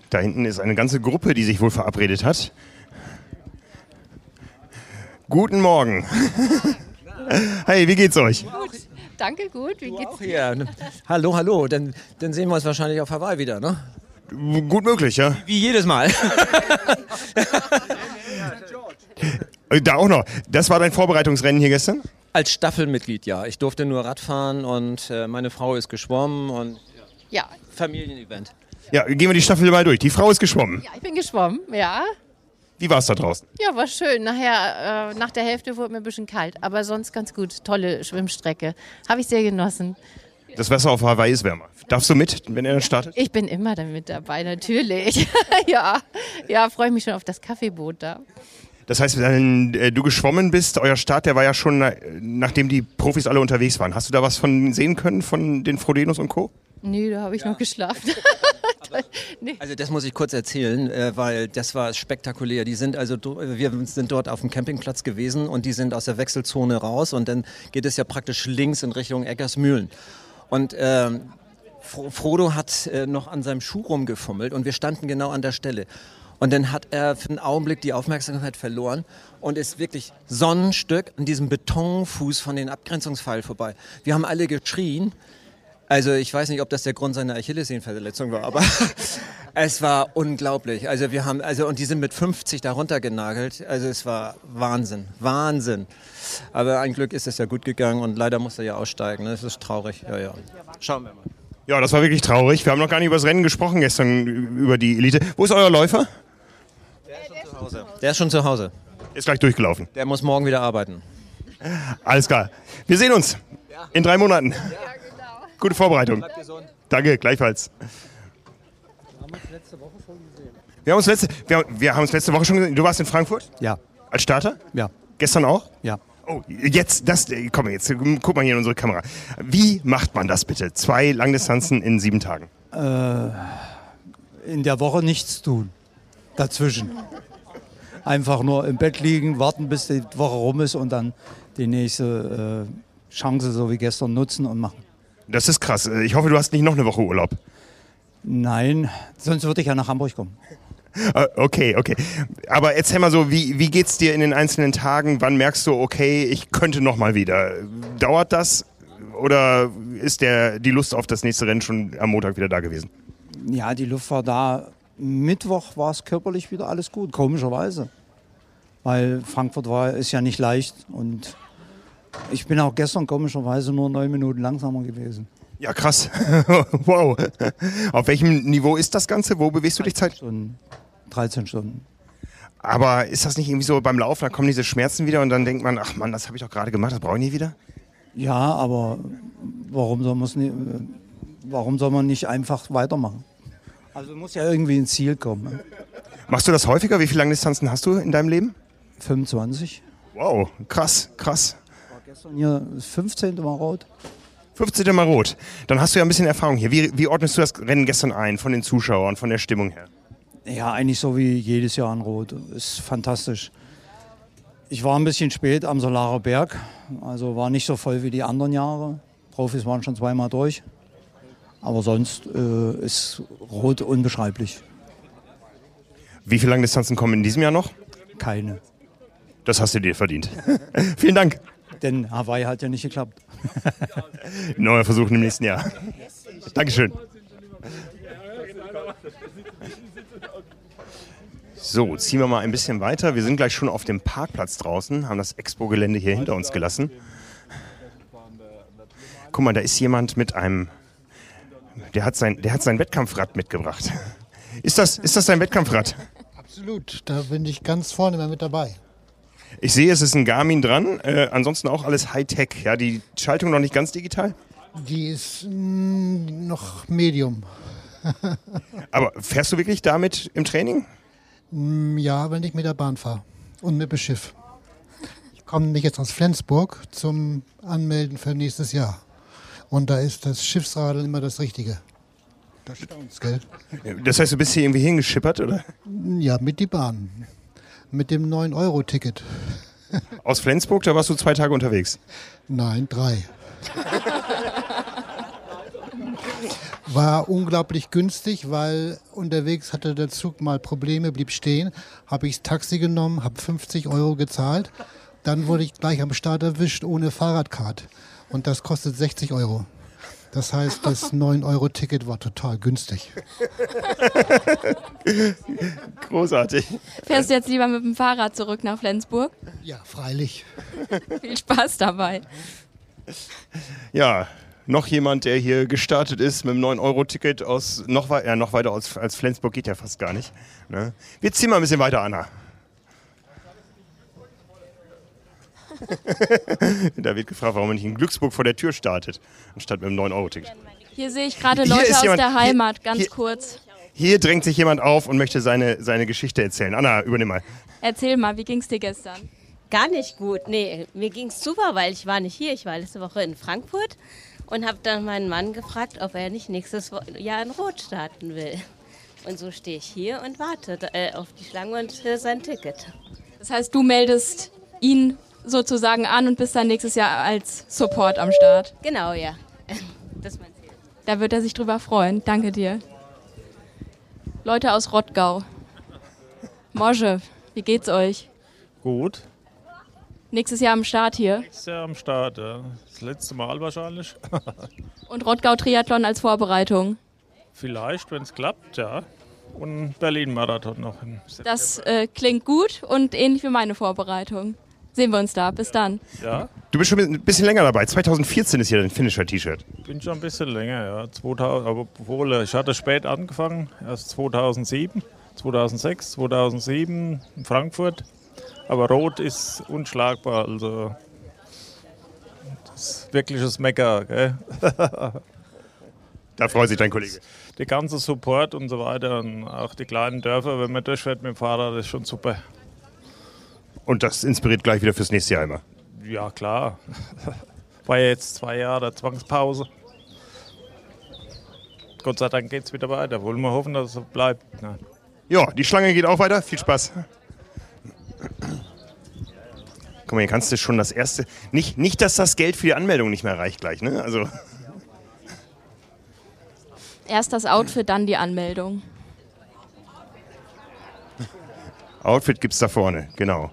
Da hinten ist eine ganze Gruppe, die sich wohl verabredet hat. Guten Morgen. *laughs* Hey, wie geht's euch? Danke, gut. Wie geht's dir? Ne- hallo, hallo. Dann, dann sehen wir uns wahrscheinlich auf Hawaii wieder, ne? Gut möglich, ja. Wie jedes Mal. Äh, Da auch noch. Das war dein Vorbereitungsrennen hier gestern? Als Staffelmitglied, ja. Ich durfte nur Radfahren und äh, meine Frau ist geschwommen und Ja. Familienevent. Ja, gehen wir die Staffel mal durch. Die Frau ist geschwommen. ja, ich bin geschwommen, ja. Wie war es da draußen? Ja, war schön. Nachher, äh, nach der Hälfte wurde mir ein bisschen kalt, aber sonst ganz gut. Tolle Schwimmstrecke. Habe ich sehr genossen. Das Wasser auf Hawaii ist wärmer. Darfst du mit, wenn er dann startet? Ich bin immer damit dabei, natürlich. *laughs* ja, ja, freue mich schon auf das Kaffeeboot da. Das heißt, wenn äh, du geschwommen bist, euer Start, der war ja schon, äh, nachdem die Profis alle unterwegs waren. Hast du da was von sehen können, von den Frodenos und Co.? Nee, da habe ich noch geschlafen. *laughs* *laughs* nee. Also das muss ich kurz erzählen, äh, weil das war spektakulär. Die sind also, do- wir sind dort auf dem Campingplatz gewesen und die sind aus der Wechselzone raus und dann geht es ja praktisch links in Richtung Eckersmühlen. Und ähm, Fro- Frodo hat äh, noch an seinem Schuh rumgefummelt und wir standen genau an der Stelle. Und dann hat er für einen Augenblick die Aufmerksamkeit verloren und ist wirklich Sonnenstück an diesem Betonfuß von den Abgrenzungspfeil vorbei. Wir haben alle geschrien. Also ich weiß nicht, ob das der Grund seiner Achillessehnenverletzung war, aber *laughs* es war unglaublich. Also wir haben, also und die sind mit 50 darunter genagelt. Also es war Wahnsinn, Wahnsinn. Aber ein Glück ist es ja gut gegangen und leider musste er ja aussteigen. ne? Das ist traurig. Ja, ja. Schauen wir mal. Ja, das war wirklich traurig. Wir haben noch gar nicht über das Rennen gesprochen gestern, über die Elite. Wo ist euer Läufer? Der ist schon zu Hause. Ist gleich durchgelaufen. Der muss morgen wieder arbeiten. Alles klar. Wir sehen uns in drei Monaten. Gute Vorbereitung. Danke, gleichfalls. Wir haben uns letzte, wir, wir haben uns letzte Woche schon gesehen. Du warst in Frankfurt? Ja. Als Starter? Ja. Gestern auch? Ja. Oh, jetzt, das, komm, jetzt guck mal hier in unsere Kamera. Wie macht man das bitte? Zwei Langdistanzen in sieben Tagen. Äh, in der Woche nichts tun. Dazwischen. Einfach nur im Bett liegen, warten, bis die Woche rum ist und dann die nächste äh, Chance, so wie gestern, nutzen und machen. Das ist krass. Ich hoffe, du hast nicht noch eine Woche Urlaub. Nein, sonst würde ich ja nach Hamburg kommen. Äh, Okay, okay. Aber erzähl mal so, wie, wie geht's dir in den einzelnen Tagen? Wann merkst du, okay, ich könnte noch mal wieder? Dauert das? Oder ist der, die Lust auf das nächste Rennen schon am Montag wieder da gewesen? Ja, die Luft war da. Mittwoch war es körperlich wieder alles gut, komischerweise. Weil Frankfurt war, ist ja nicht leicht. Und ich bin auch gestern komischerweise nur neun Minuten langsamer gewesen. Ja, krass. *laughs* wow. Auf welchem Niveau ist das Ganze? Wo bewegst du dich Zeit? Stunden. 13 Stunden. Aber ist das nicht irgendwie so beim Laufen, da kommen diese Schmerzen wieder und dann denkt man, ach Mann, das habe ich doch gerade gemacht, das brauche ich nie wieder? Ja, aber warum soll, nie, warum soll man nicht einfach weitermachen? Also muss ja irgendwie ins Ziel kommen. Machst du das häufiger? Wie viele Langdistanzen hast du in deinem Leben? 25. Wow, krass, krass. Gestern hier das 15. Mal rot. 15. Mal rot. Dann hast du ja ein bisschen Erfahrung hier. Wie, wie ordnest du das Rennen gestern ein, von den Zuschauern, von der Stimmung her? Ja, eigentlich so wie jedes Jahr in Rot. Ist fantastisch. Ich war ein bisschen spät am Solarer Berg, also war nicht so voll wie die anderen Jahre. Profis waren schon zweimal durch. Aber sonst äh, ist Rot unbeschreiblich. Wie viele Langdistanzen kommen in diesem Jahr noch? Keine. Das hast du dir verdient. *laughs* Vielen Dank. Denn Hawaii hat ja nicht geklappt. *laughs* Neuer Versuch im nächsten Jahr. Dankeschön. So, ziehen wir mal ein bisschen weiter. Wir sind gleich schon auf dem Parkplatz draußen, haben das Expo-Gelände hier hinter uns gelassen. Guck mal, da ist jemand mit einem. Der hat sein, der hat sein Wettkampfrad mitgebracht. Ist das, ist das dein Wettkampfrad? Absolut, da bin ich ganz vorne mal mit dabei. Ich sehe, es ist ein Garmin dran. Äh, ansonsten auch alles Hightech. Ja, die Schaltung noch nicht ganz digital. Die ist mm, noch Medium. *laughs* Aber fährst du wirklich damit im Training? Mm, ja, wenn ich mit der Bahn fahre und mit dem Schiff. Ich komme nämlich jetzt aus Flensburg zum Anmelden für nächstes Jahr. Und da ist das Schiffsradeln immer das Richtige. Das? Das heißt, du bist hier irgendwie hingeschippert, oder? Ja, mit die Bahn. Mit dem 9-Euro-Ticket. Aus Flensburg, da warst du zwei Tage unterwegs. Nein, drei. War unglaublich günstig, weil unterwegs hatte der Zug mal Probleme, blieb stehen. Habe ich das Taxi genommen, habe 50 Euro gezahlt. Dann wurde ich gleich am Start erwischt ohne Fahrradcard. Und das kostet 60 Euro. Das heißt, das *laughs* 9-Euro-Ticket war total günstig. *laughs* Großartig. Fährst du jetzt lieber mit dem Fahrrad zurück nach Flensburg? Ja, freilich. *laughs* Viel Spaß dabei. Ja, noch jemand, der hier gestartet ist mit einem 9-Euro-Ticket aus noch, ja, noch weiter als, als Flensburg geht ja fast gar nicht. Ne? Wir ziehen mal ein bisschen weiter, Anna. *laughs* da wird gefragt, warum man nicht in Glücksburg vor der Tür startet, anstatt mit einem 9-Euro-Ticket. Hier sehe ich gerade Leute aus jemand- der Heimat, ganz hier- kurz. Hier drängt sich jemand auf und möchte seine, seine Geschichte erzählen. Anna, übernimm mal. Erzähl mal, wie ging's dir gestern? Gar nicht gut. Nee, mir ging's super, weil ich war nicht hier. Ich war letzte Woche in Frankfurt und habe dann meinen Mann gefragt, ob er nicht nächstes Jahr in Rot starten will. Und so stehe ich hier und warte äh, auf die Schlange und für sein Ticket. Das heißt, du meldest ihn sozusagen an und bist dann nächstes Jahr als Support am Start. Genau, ja. *laughs* Das ist mein Ziel. Da wird er sich drüber freuen. Danke dir. Leute aus Rottgau. Mosche, wie geht's euch? Gut. Nächstes Jahr am Start hier. Ist ja am Start, ja. Das letzte Mal wahrscheinlich. *laughs* Und Rottgau Triathlon als Vorbereitung. Vielleicht, wenn es klappt, ja. Und Berlin-Marathon noch im September. Das äh, klingt gut und ähnlich wie meine Vorbereitung. Sehen wir uns da. Bis dann. Ja, Du bist schon ein bisschen länger dabei. 2014 ist hier dein Finisher-T-Shirt. bin schon ein bisschen länger, ja. 2000, aber obwohl, äh, ich hatte spät angefangen, erst 2007, 2006, 2007 in Frankfurt. Aber Rot ist unschlagbar, also das ist wirkliches Mecker, gell? *laughs* Da freut sich dein Kollege. Der ganze Support und so weiter und auch die kleinen Dörfer, wenn man durchfährt mit dem Fahrrad, ist schon super. Und das inspiriert gleich wieder fürs nächste Jahr immer. Ja, klar. *laughs* War ja jetzt zwei Jahre Zwangspause. Gott sei Dank geht es wieder weiter. Wollen wir hoffen, dass es so bleibt. Ne? Ja, die Schlange geht auch weiter. Viel Spaß. Guck mal, hier kannst du schon das erste. Nicht, nicht, dass das Geld für die Anmeldung nicht mehr reicht gleich, ne? Also. Erst das Outfit, dann die Anmeldung. Outfit gibt's da vorne, genau.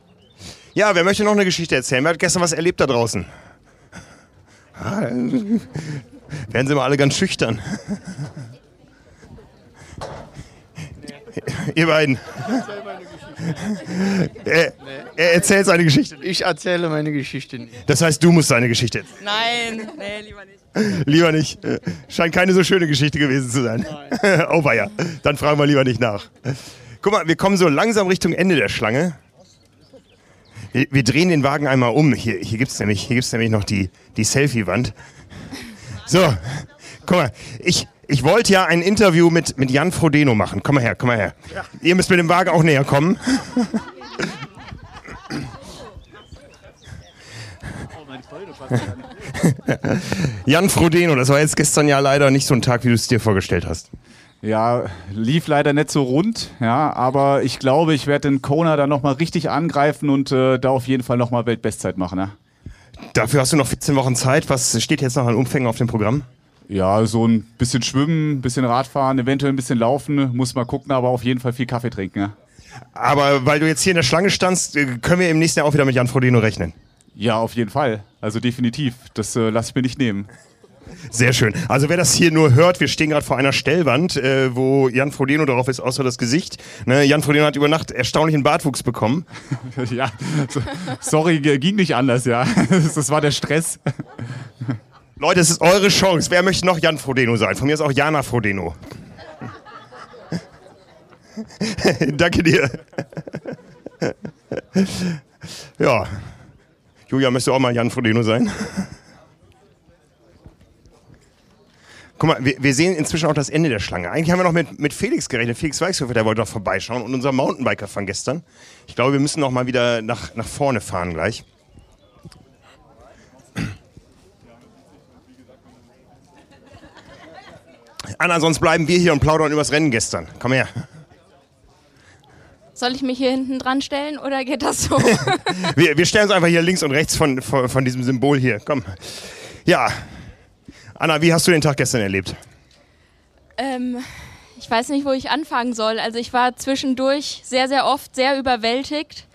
Ja, wer möchte noch eine Geschichte erzählen? Wer hat gestern was erlebt da draußen? Ah, werden sie mal alle ganz schüchtern. Ihr beiden. Er, er erzählt seine Geschichte. Ich erzähle meine Geschichte nicht. Das heißt, du musst seine Geschichte erzählen. Nein, nee, lieber nicht. Lieber nicht. Äh, Scheint keine so schöne Geschichte gewesen zu sein. *laughs* oh weia. Dann fragen wir lieber nicht nach. Guck mal, wir kommen so langsam Richtung Ende der Schlange. Wir, wir drehen den Wagen einmal um. Hier, hier gibt es nämlich, hier gibt's nämlich noch die, die Selfie-Wand. So, guck mal, ich, ich wollte ja ein Interview mit, mit Jan Frodeno machen. Komm mal her, komm mal her. Ihr müsst mit dem Wagen auch näher kommen. *laughs* Jan Frodeno, das war jetzt gestern ja leider nicht so ein Tag, wie du es dir vorgestellt hast. Ja, lief leider nicht so rund, ja, aber ich glaube, ich werde den Kona dann nochmal richtig angreifen und äh, da auf jeden Fall nochmal Weltbestzeit machen. Ja. Dafür hast du noch 14 Wochen Zeit. Was steht jetzt noch an Umfängen auf dem Programm? Ja, so ein bisschen schwimmen, ein bisschen Radfahren, eventuell ein bisschen laufen, muss mal gucken, aber auf jeden Fall viel Kaffee trinken. Ja, Aber weil du jetzt hier in der Schlange standst, äh, können wir im nächsten Jahr auch wieder mit Jan Frodeno rechnen. ja auf jeden Fall. Also definitiv. Das äh, lasse ich mir nicht nehmen. Sehr schön. Also wer das hier nur hört, wir stehen gerade vor einer Stellwand, äh, wo Jan Frodeno drauf ist, außer das Gesicht. Ne, Jan Frodeno hat über Nacht erstaunlichen Bartwuchs bekommen. *laughs* ja, so, sorry, ging nicht anders, ja. *laughs* Das war der Stress. Leute, es ist eure Chance. Wer möchte noch Jan Frodeno sein? Von mir ist auch Jana Frodeno. *laughs* Danke dir. ja. Julia, möchtest du auch mal Jan Frodeno sein? Guck mal, wir, wir sehen inzwischen auch das Ende der Schlange. Eigentlich haben wir noch mit, mit Felix gerechnet. Felix Weichshöfer, der wollte doch vorbeischauen. Und unser Mountainbiker von gestern. Ich glaube, wir müssen noch mal wieder nach, nach vorne fahren gleich. Anna, sonst bleiben wir hier und plaudern übers Rennen gestern. Komm her. Soll ich mich hier hinten dran stellen oder geht das so? *laughs* Wir, wir stellen uns einfach hier links und rechts von, von, von diesem Symbol hier. Komm. Ja. Anna, wie hast du den Tag gestern erlebt? ähm, ich weiß nicht, wo ich anfangen soll. Also ich war zwischendurch sehr, sehr oft sehr überwältigt.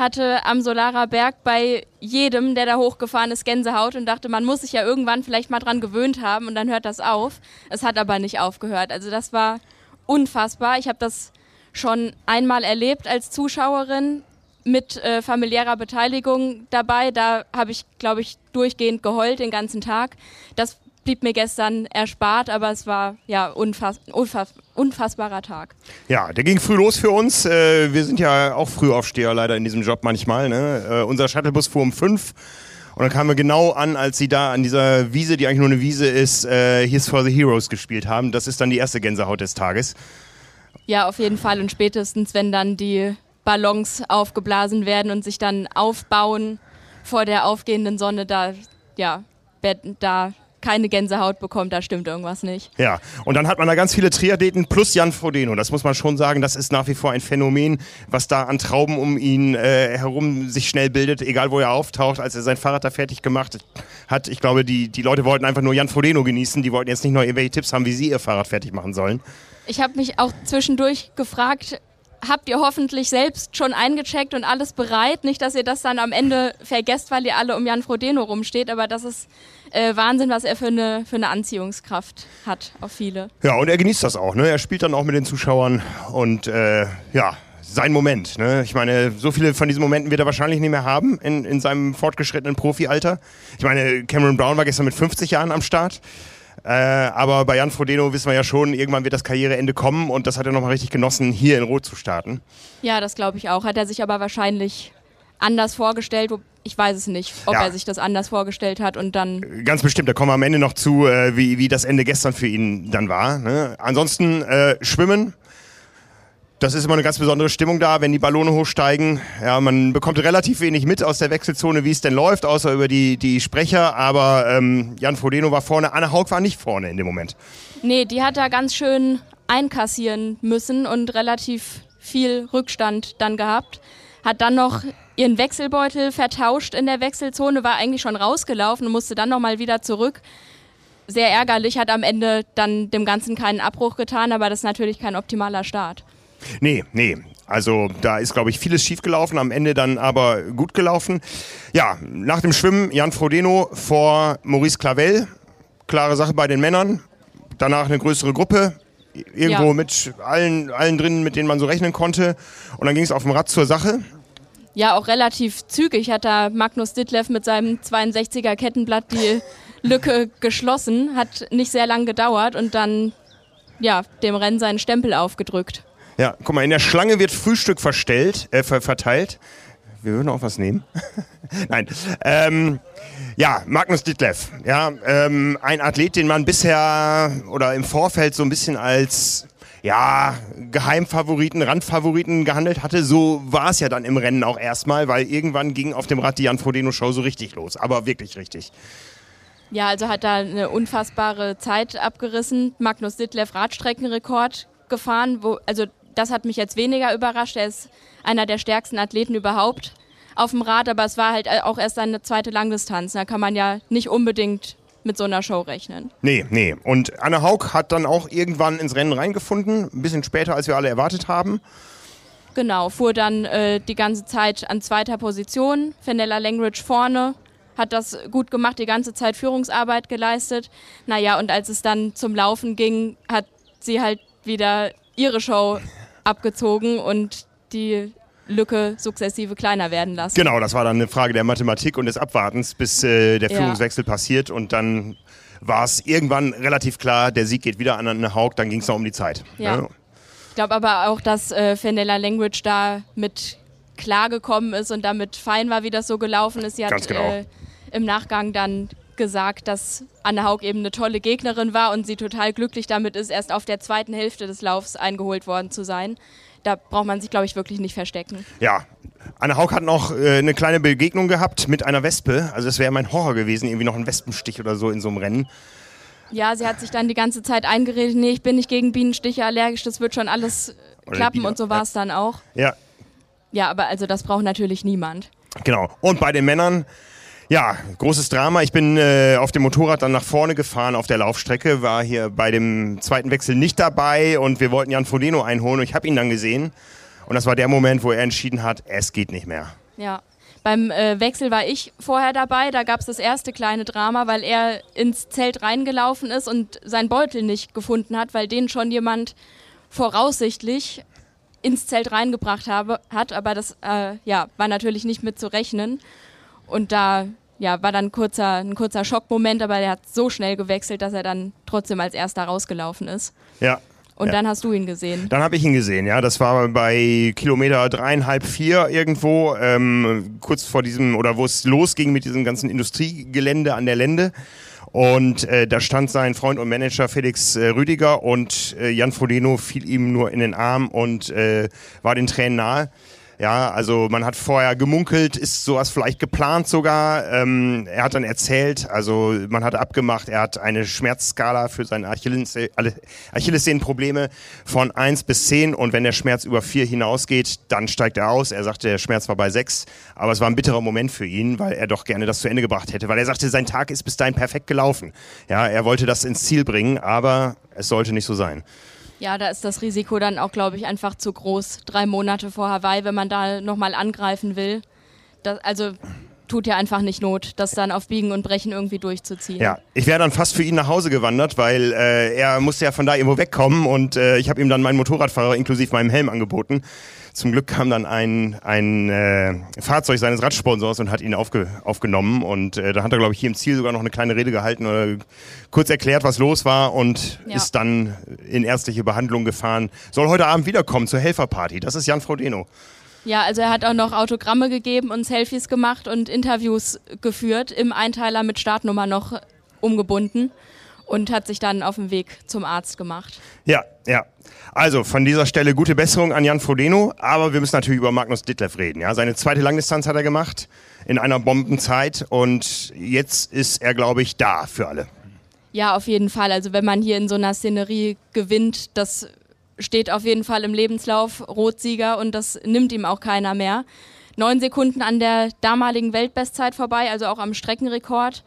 Hatte am Solarer Berg bei jedem, der da hochgefahren ist, Gänsehaut und dachte, man muss sich ja irgendwann vielleicht mal dran gewöhnt haben und dann hört das auf. Es hat aber nicht aufgehört. Also das war unfassbar. Ich habe das schon einmal erlebt als Zuschauerin mit äh, familiärer Beteiligung dabei. Da habe ich, glaube ich, durchgehend geheult den ganzen Tag. Das blieb mir gestern erspart, aber es war ja unfass, unfass, unfassbarer Tag. Ja, der ging früh los für uns. Äh, wir sind ja auch Frühaufsteher leider in diesem Job manchmal. Ne? Äh, unser Shuttlebus fuhr um fünf. Und dann kamen wir genau an, als sie da an dieser Wiese, die eigentlich nur eine Wiese ist, äh, Here's for the Heroes gespielt haben. Das ist dann die erste Gänsehaut des Tages. Ja, auf jeden Fall. Und spätestens, wenn dann die Ballons aufgeblasen werden und sich dann aufbauen vor der aufgehenden Sonne, da, ja, da keine Gänsehaut bekommt, da stimmt irgendwas nicht. Ja, und dann hat man da ganz viele Triathleten plus Jan Frodeno. Das muss man schon sagen, das ist nach wie vor ein Phänomen, was da an Trauben um ihn äh, herum sich schnell bildet, egal wo er auftaucht. Als er sein Fahrrad da fertig gemacht hat, ich glaube, die, die Leute wollten einfach nur Jan Frodeno genießen. Die wollten jetzt nicht noch irgendwelche Tipps haben, wie sie ihr Fahrrad fertig machen sollen. Ich habe mich auch zwischendurch gefragt, habt ihr hoffentlich selbst schon eingecheckt und alles bereit? Nicht, dass ihr das dann am Ende vergesst, weil ihr alle um Jan Frodeno rumsteht, aber das ist äh, Wahnsinn, was er für eine, für eine Anziehungskraft hat auf viele. Ja, und er genießt das auch. Ne? Er spielt dann auch mit den Zuschauern und äh, ja, sein Moment. Ne? Ich meine, so viele von diesen Momenten wird er wahrscheinlich nicht mehr haben in, in seinem fortgeschrittenen Profialter. Ich meine, Cameron Brown war gestern mit 50 Jahren am Start. Äh, aber bei Jan Frodeno wissen wir ja schon, irgendwann wird das Karriereende kommen und das hat er nochmal richtig genossen, hier in Rot zu starten. Ja, das glaube ich auch. Hat er sich aber wahrscheinlich anders vorgestellt. wo- Ich weiß es nicht, ob Ja. er sich das anders vorgestellt hat und dann Ganz bestimmt, da kommen wir am Ende noch zu, äh, wie, wie das Ende gestern für ihn dann war. Ne? Ansonsten äh, Schwimmen. Das ist immer eine ganz besondere Stimmung da, wenn die Ballone hochsteigen. Ja, man bekommt relativ wenig mit aus der Wechselzone, wie es denn läuft, außer über die, die Sprecher. Aber ähm, Jan Frodeno war vorne, Anna Haug war nicht vorne in dem Moment. Nee, die hat da ganz schön einkassieren müssen und relativ viel Rückstand dann gehabt. Hat dann noch ihren Wechselbeutel vertauscht in der Wechselzone, war eigentlich schon rausgelaufen und musste dann nochmal wieder zurück. Sehr ärgerlich, hat am Ende dann dem Ganzen keinen Abbruch getan, aber das ist natürlich kein optimaler Start. Nee, nee. Also da ist, glaube ich, vieles schiefgelaufen, am Ende dann aber gut gelaufen. Ja, nach dem Schwimmen Jan Frodeno vor Maurice Clavel. Klare Sache bei den Männern. Danach eine größere Gruppe. Irgendwo Ja. mit allen, allen drin, mit denen man so rechnen konnte. Und dann ging es auf dem Rad zur Sache. Ja, auch relativ zügig hat da Magnus Ditlev mit seinem 62er Kettenblatt die *laughs* Lücke geschlossen. Hat nicht sehr lang gedauert und dann ja, dem Rennen seinen Stempel aufgedrückt. Ja, guck mal, in der Schlange wird Frühstück verstellt, äh, ver verteilt. Wir würden auch was nehmen. *laughs* Nein. Ähm, ja, Magnus Ditlev. Ja, ähm, ein Athlet, den man bisher oder im Vorfeld so ein bisschen als ja, Geheimfavoriten, Randfavoriten gehandelt hatte. So war es ja dann im Rennen auch erstmal, weil irgendwann ging auf dem Rad die Jan Frodeno Show so richtig los. Aber wirklich richtig. Ja, also hat da eine unfassbare Zeit abgerissen. Magnus Ditlev Radstreckenrekord gefahren. Wo, also das hat mich jetzt weniger überrascht. Er ist einer der stärksten Athleten überhaupt auf dem Rad, aber es war halt auch erst seine zweite Langdistanz. Da kann man ja nicht unbedingt mit so einer Show rechnen. Nee, nee. Und Anne Haug hat dann auch irgendwann ins Rennen reingefunden. Ein bisschen später, als wir alle erwartet haben. Genau, fuhr dann äh, die ganze Zeit an zweiter Position. Fenella Langridge vorne, hat das gut gemacht, die ganze Zeit Führungsarbeit geleistet. Naja, und als es dann zum Laufen ging, hat sie halt wieder ihre Show abgezogen und die Lücke sukzessive kleiner werden lassen. Genau, das war dann eine Frage der Mathematik und des Abwartens, bis äh, der Ja. Führungswechsel passiert. Und dann war es irgendwann relativ klar, der Sieg geht wieder an Anne Haug, dann ging es noch um die Zeit. Ja. Ne? Ich glaube aber auch, dass äh, Fenella Langridge da mit klargekommen ist und damit fein war, wie das so gelaufen ist. Sie hat genau. äh, im Nachgang dann gesagt, dass Anne Haug eben eine tolle Gegnerin war und sie total glücklich damit ist, erst auf der zweiten Hälfte des Laufs eingeholt worden zu sein. Da braucht man sich, glaube ich, wirklich nicht verstecken. Ja. Anne Haug hat noch äh, eine kleine Begegnung gehabt mit einer Wespe. Also es wäre mein Horror gewesen, irgendwie noch ein Wespenstich oder so in so einem Rennen. Ja, sie hat sich dann die ganze Zeit eingeredet, nee, ich bin nicht gegen Bienenstiche allergisch, das wird schon alles Oder klappen und so war es dann auch. Ja, Ja, aber also das braucht natürlich niemand. Genau. Und bei den Männern, ja, großes Drama. Ich bin äh, auf dem Motorrad dann nach vorne gefahren auf der Laufstrecke, war hier bei dem zweiten Wechsel nicht dabei und wir wollten Jan Frodeno einholen und ich habe ihn dann gesehen. Und das war der Moment, wo er entschieden hat, es geht nicht mehr. Ja. Beim äh, Wechsel war ich vorher dabei. Da gab es das erste kleine Drama, weil er ins Zelt reingelaufen ist und seinen Beutel nicht gefunden hat, weil den schon jemand voraussichtlich ins Zelt reingebracht habe, hat. Aber das äh, ja, war natürlich nicht mit zu rechnen. Und da ja, war dann ein kurzer, ein kurzer Schockmoment, aber er hat so schnell gewechselt, dass er dann trotzdem als erster rausgelaufen ist. Ja. Und ja. dann hast du ihn gesehen. Dann habe ich ihn gesehen, ja. Das war bei Kilometer dreieinhalb, vier irgendwo, ähm, kurz vor diesem, oder wo es losging mit diesem ganzen Industriegelände an der Lände. Und äh, da stand sein Freund und Manager Felix äh, Rüdiger und äh, Jan Frodeno fiel ihm nur in den Arm und äh, war den Tränen nahe. Ja, also man hat vorher gemunkelt, ist sowas vielleicht geplant sogar. Ähm, er hat dann erzählt, also man hat abgemacht, er hat eine Schmerzskala für seine Achilles Achillessehnenprobleme von 1 bis 10 und wenn der Schmerz über 4 hinausgeht, dann steigt er aus. Er sagte, der Schmerz war bei 6, aber es war ein bitterer Moment für ihn, weil er doch gerne das zu Ende gebracht hätte, weil er sagte, sein Tag ist bis dahin perfekt gelaufen. Ja, er wollte das ins Ziel bringen, aber es sollte nicht so sein. Ja, da ist das Risiko dann auch, glaube ich, einfach zu groß. Drei Monate vor Hawaii, wenn man da nochmal angreifen will. Das, also tut ja einfach nicht Not, das dann auf Biegen und Brechen irgendwie durchzuziehen. Ja, ich wäre dann fast für ihn nach Hause gewandert, weil äh, er musste ja von da irgendwo wegkommen und äh, ich habe ihm dann meinen Motorradfahrer inklusive meinem Helm angeboten. Zum Glück kam dann ein, ein äh, Fahrzeug seines Radsponsors und hat ihn aufge, aufgenommen und äh, da hat er, glaube ich, hier im Ziel sogar noch eine kleine Rede gehalten oder kurz erklärt, was los war und Ja. ist dann in ärztliche Behandlung gefahren. Soll heute Abend wiederkommen zur Helferparty. Das ist Jan Frodeno. Ja, also er hat auch noch Autogramme gegeben und Selfies gemacht und Interviews geführt, im Einteiler mit Startnummer noch umgebunden und hat sich dann auf den Weg zum Arzt gemacht. Ja, ja. Also von dieser Stelle gute Besserung an Jan Frodeno, aber wir müssen natürlich über Magnus Ditlev reden. Ja, seine zweite Langdistanz hat er gemacht in einer Bombenzeit und jetzt ist er, glaube ich, da für alle. Ja, auf jeden Fall. Also wenn man hier in so einer Szenerie gewinnt, das steht auf jeden Fall im Lebenslauf Rotsieger und das nimmt ihm auch keiner mehr. Neun Sekunden an der damaligen Weltbestzeit vorbei, also auch am Streckenrekord.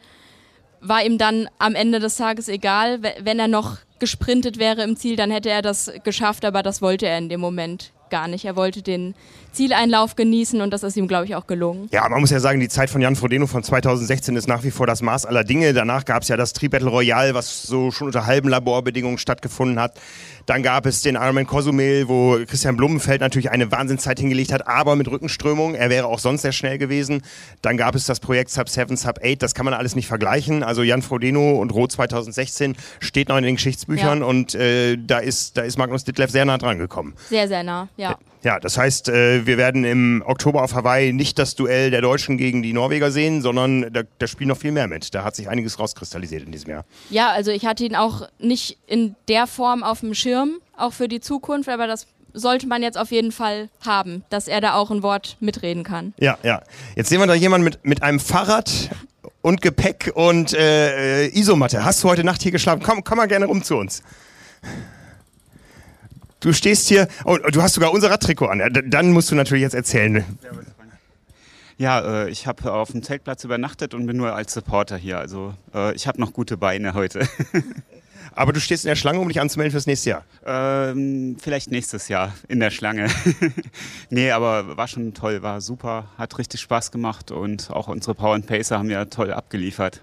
War ihm dann am Ende des Tages egal. We- Wenn er noch gesprintet wäre im Ziel, dann hätte er das geschafft, aber das wollte er in dem Moment gar nicht. Er wollte den Zieleinlauf genießen und das ist ihm, glaube ich, auch gelungen. Ja, man muss ja sagen, die Zeit von Jan Frodeno von 2016 ist nach wie vor das Maß aller Dinge. Danach gab es ja das Tri-Battle Royale, was so schon unter halben Laborbedingungen stattgefunden hat. Dann gab es den Ironman Cozumel, wo Christian Blumenfeld natürlich eine Wahnsinnszeit hingelegt hat, aber mit Rückenströmung. Er wäre auch sonst sehr schnell gewesen. Dann gab es das Projekt Sub 7, Sub 8. Das kann man alles nicht vergleichen. Also Jan Frodeno und Roth 2016 steht noch in den Geschichtsbüchern Ja. und äh, da, ist, da ist Magnus Ditlev sehr nah dran gekommen. Sehr, sehr nah, ja. Ja, das heißt, äh, wir werden im Oktober auf Hawaii nicht das Duell der Deutschen gegen die Norweger sehen, sondern da, da spielt noch viel mehr mit. Da hat sich einiges rauskristallisiert in diesem Jahr. Ja, also ich hatte ihn auch nicht in der Form auf dem Schirm, auch für die Zukunft, aber das sollte man jetzt auf jeden Fall haben, dass er da auch ein Wort mitreden kann. Ja, ja. Jetzt sehen wir da jemanden mit, mit einem Fahrrad und Gepäck und äh, äh, Isomatte. Hast du heute Nacht hier geschlafen? Komm, komm mal gerne rum zu uns. Du stehst hier, oh, du hast sogar unser Radtrikot an. Dann musst du natürlich jetzt erzählen. Ja, äh, ich habe auf dem Zeltplatz übernachtet und bin nur als Supporter hier. Also äh, ich habe noch gute Beine heute. *laughs* Aber du stehst in der Schlange, um dich anzumelden fürs nächste Jahr? Ähm, vielleicht nächstes Jahr in der Schlange. *laughs* nee, aber war schon toll, war super, hat richtig Spaß gemacht und auch unsere Power and Pacer haben ja toll abgeliefert.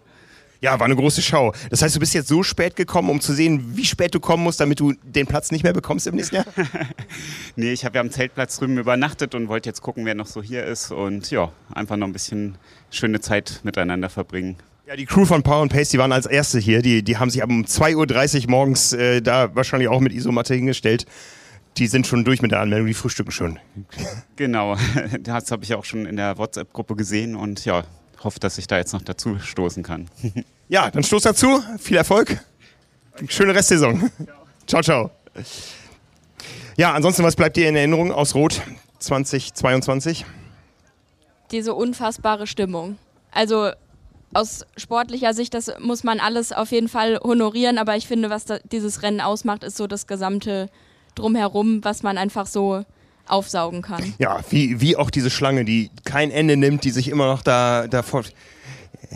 Ja, war eine große Show. Das heißt, du bist jetzt so spät gekommen, um zu sehen, wie spät du kommen musst, damit du den Platz nicht mehr bekommst im nächsten Jahr? *laughs* Nee, ich habe ja am Zeltplatz drüben übernachtet und wollte jetzt gucken, wer noch so hier ist und ja, einfach noch ein bisschen schöne Zeit miteinander verbringen. Ja, die Crew von Power and Pace, die waren als erste hier. Die, die haben sich um 2.30 Uhr morgens äh, da wahrscheinlich auch mit Isomatte hingestellt. Die sind schon durch mit der Anmeldung, die frühstücken schon. Genau, *laughs* das habe ich auch schon in der WhatsApp-Gruppe gesehen und ja, hoffe, dass ich da jetzt noch dazu stoßen kann. Ja, dann stoß dazu. Viel Erfolg. Schöne Restsaison. Ciao, ciao. Ja, ansonsten, was bleibt dir in Erinnerung aus Rot 2022? Diese unfassbare Stimmung. Also aus sportlicher Sicht, das muss man alles auf jeden Fall honorieren, aber ich finde, was da, dieses Rennen ausmacht, ist so das gesamte Drumherum, was man einfach so aufsaugen kann. Ja, wie, wie auch diese Schlange, die kein Ende nimmt, die sich immer noch da, da fort. *laughs*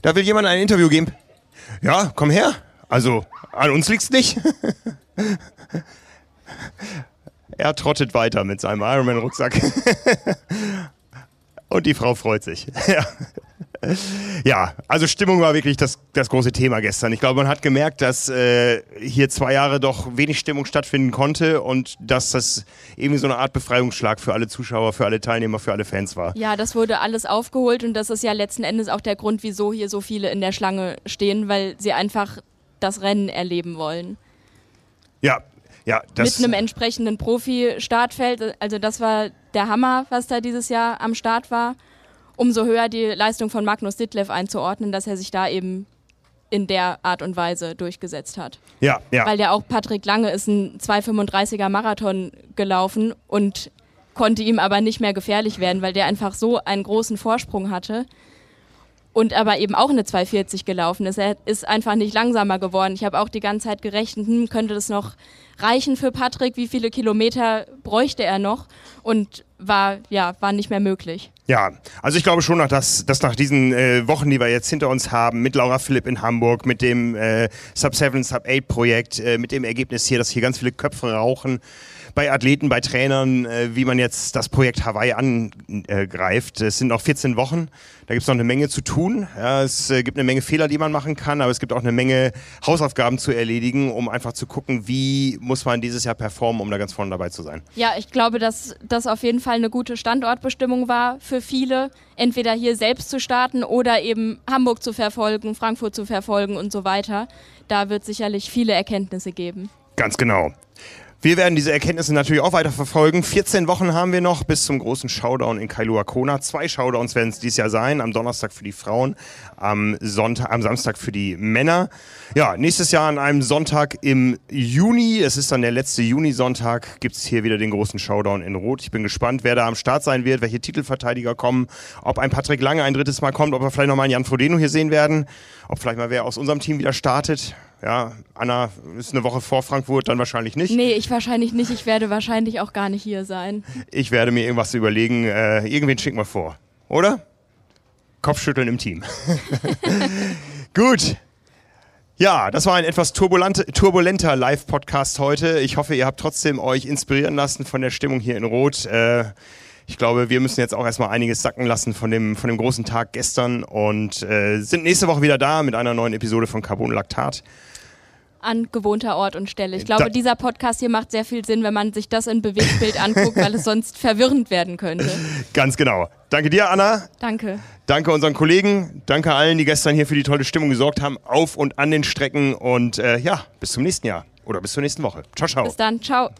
Da will jemand ein Interview geben. Ja, komm her. Also, an uns liegt's nicht. *laughs* er trottet weiter mit seinem Ironman-Rucksack. *laughs* Und die Frau freut sich. ja. Ja, also Stimmung war wirklich das, das große Thema gestern. Ich glaube, man hat gemerkt, dass äh, hier zwei Jahre doch wenig Stimmung stattfinden konnte und dass das irgendwie so eine Art Befreiungsschlag für alle Zuschauer, für alle Teilnehmer, für alle Fans war. Ja, das wurde alles aufgeholt und das ist ja letzten Endes auch der Grund, wieso hier so viele in der Schlange stehen, weil sie einfach das Rennen erleben wollen. Ja, ja, das. Mit einem entsprechenden Profi-Startfeld. Also das war der Hammer, was da dieses Jahr am Start war. Umso höher die Leistung von Magnus Ditlev einzuordnen, dass er sich da eben in der Art und Weise durchgesetzt hat. Ja, ja. Weil der auch Patrick Lange ist ein 2,35er Marathon gelaufen und konnte ihm aber nicht mehr gefährlich werden, weil der einfach so einen großen Vorsprung hatte und aber eben auch eine 240 gelaufen ist. Er ist einfach nicht langsamer geworden. Ich habe auch die ganze Zeit gerechnet, hm, könnte das noch reichen für Patrick? Wie viele Kilometer bräuchte er noch? Und war, ja, war nicht mehr möglich. Ja, also ich glaube schon noch, dass, dass nach diesen äh, Wochen, die wir jetzt hinter uns haben, mit Laura Philipp in Hamburg, mit dem äh, Sub 7, Sub 8 Projekt, äh, mit dem Ergebnis hier, dass hier ganz viele Köpfe rauchen, bei Athleten, bei Trainern, äh, wie man jetzt das Projekt Hawaii angreift. Es sind noch 14 Wochen, da gibt es noch eine Menge zu tun. Ja, es äh, gibt eine Menge Fehler, die man machen kann, aber es gibt auch eine Menge Hausaufgaben zu erledigen, um einfach zu gucken, wie muss man dieses Jahr performen, um da ganz vorne dabei zu sein. Ja, ich glaube, dass das auf jeden Fall eine gute Standortbestimmung war für viele, entweder hier selbst zu starten oder eben Hamburg zu verfolgen, Frankfurt zu verfolgen und so weiter. Da wird sicherlich viele Erkenntnisse geben. Ganz genau. Wir werden diese Erkenntnisse natürlich auch weiter verfolgen. 14 Wochen haben wir noch bis zum großen Showdown in Kailua Kona. Zwei Showdowns werden es dieses Jahr sein. Am Donnerstag für die Frauen, am, Sonntag, am Samstag für die Männer. Ja, nächstes Jahr an einem Sonntag im Juni, es ist dann der letzte Juni-Sonntag, gibt es hier wieder den großen Showdown in Rot. Ich bin gespannt, wer da am Start sein wird, welche Titelverteidiger kommen, ob ein Patrick Lange ein drittes Mal kommt, ob wir vielleicht nochmal einen Jan Frodeno hier sehen werden, ob vielleicht mal wer aus unserem Team wieder startet. Ja, Anna ist eine Woche vor Frankfurt, dann wahrscheinlich nicht. Nee, ich wahrscheinlich nicht. Ich werde wahrscheinlich auch gar nicht hier sein. Ich werde mir irgendwas überlegen. Äh, irgendwen schicken wir vor. Oder? Kopfschütteln im Team. *laughs* *laughs* Gut. Ja, das war ein etwas turbulente, turbulenter Live-Podcast heute. Ich hoffe, ihr habt trotzdem euch inspirieren lassen von der Stimmung hier in Rot. Äh, ich glaube, wir müssen jetzt auch erstmal einiges sacken lassen von dem, von dem großen Tag gestern und äh, sind nächste Woche wieder da mit einer neuen Episode von Carbon Lactat. An gewohnter Ort und Stelle. Ich glaube, Da- dieser Podcast hier macht sehr viel Sinn, wenn man sich das in Bewegtbild anguckt, weil es sonst verwirrend werden könnte. *laughs* Ganz genau. Danke dir, Anna. Danke. Danke unseren Kollegen. Danke allen, die gestern hier für die tolle Stimmung gesorgt haben, auf und an den Strecken. Und äh, ja, bis zum nächsten Jahr oder bis zur nächsten Woche. Ciao, ciao. Bis dann. Ciao.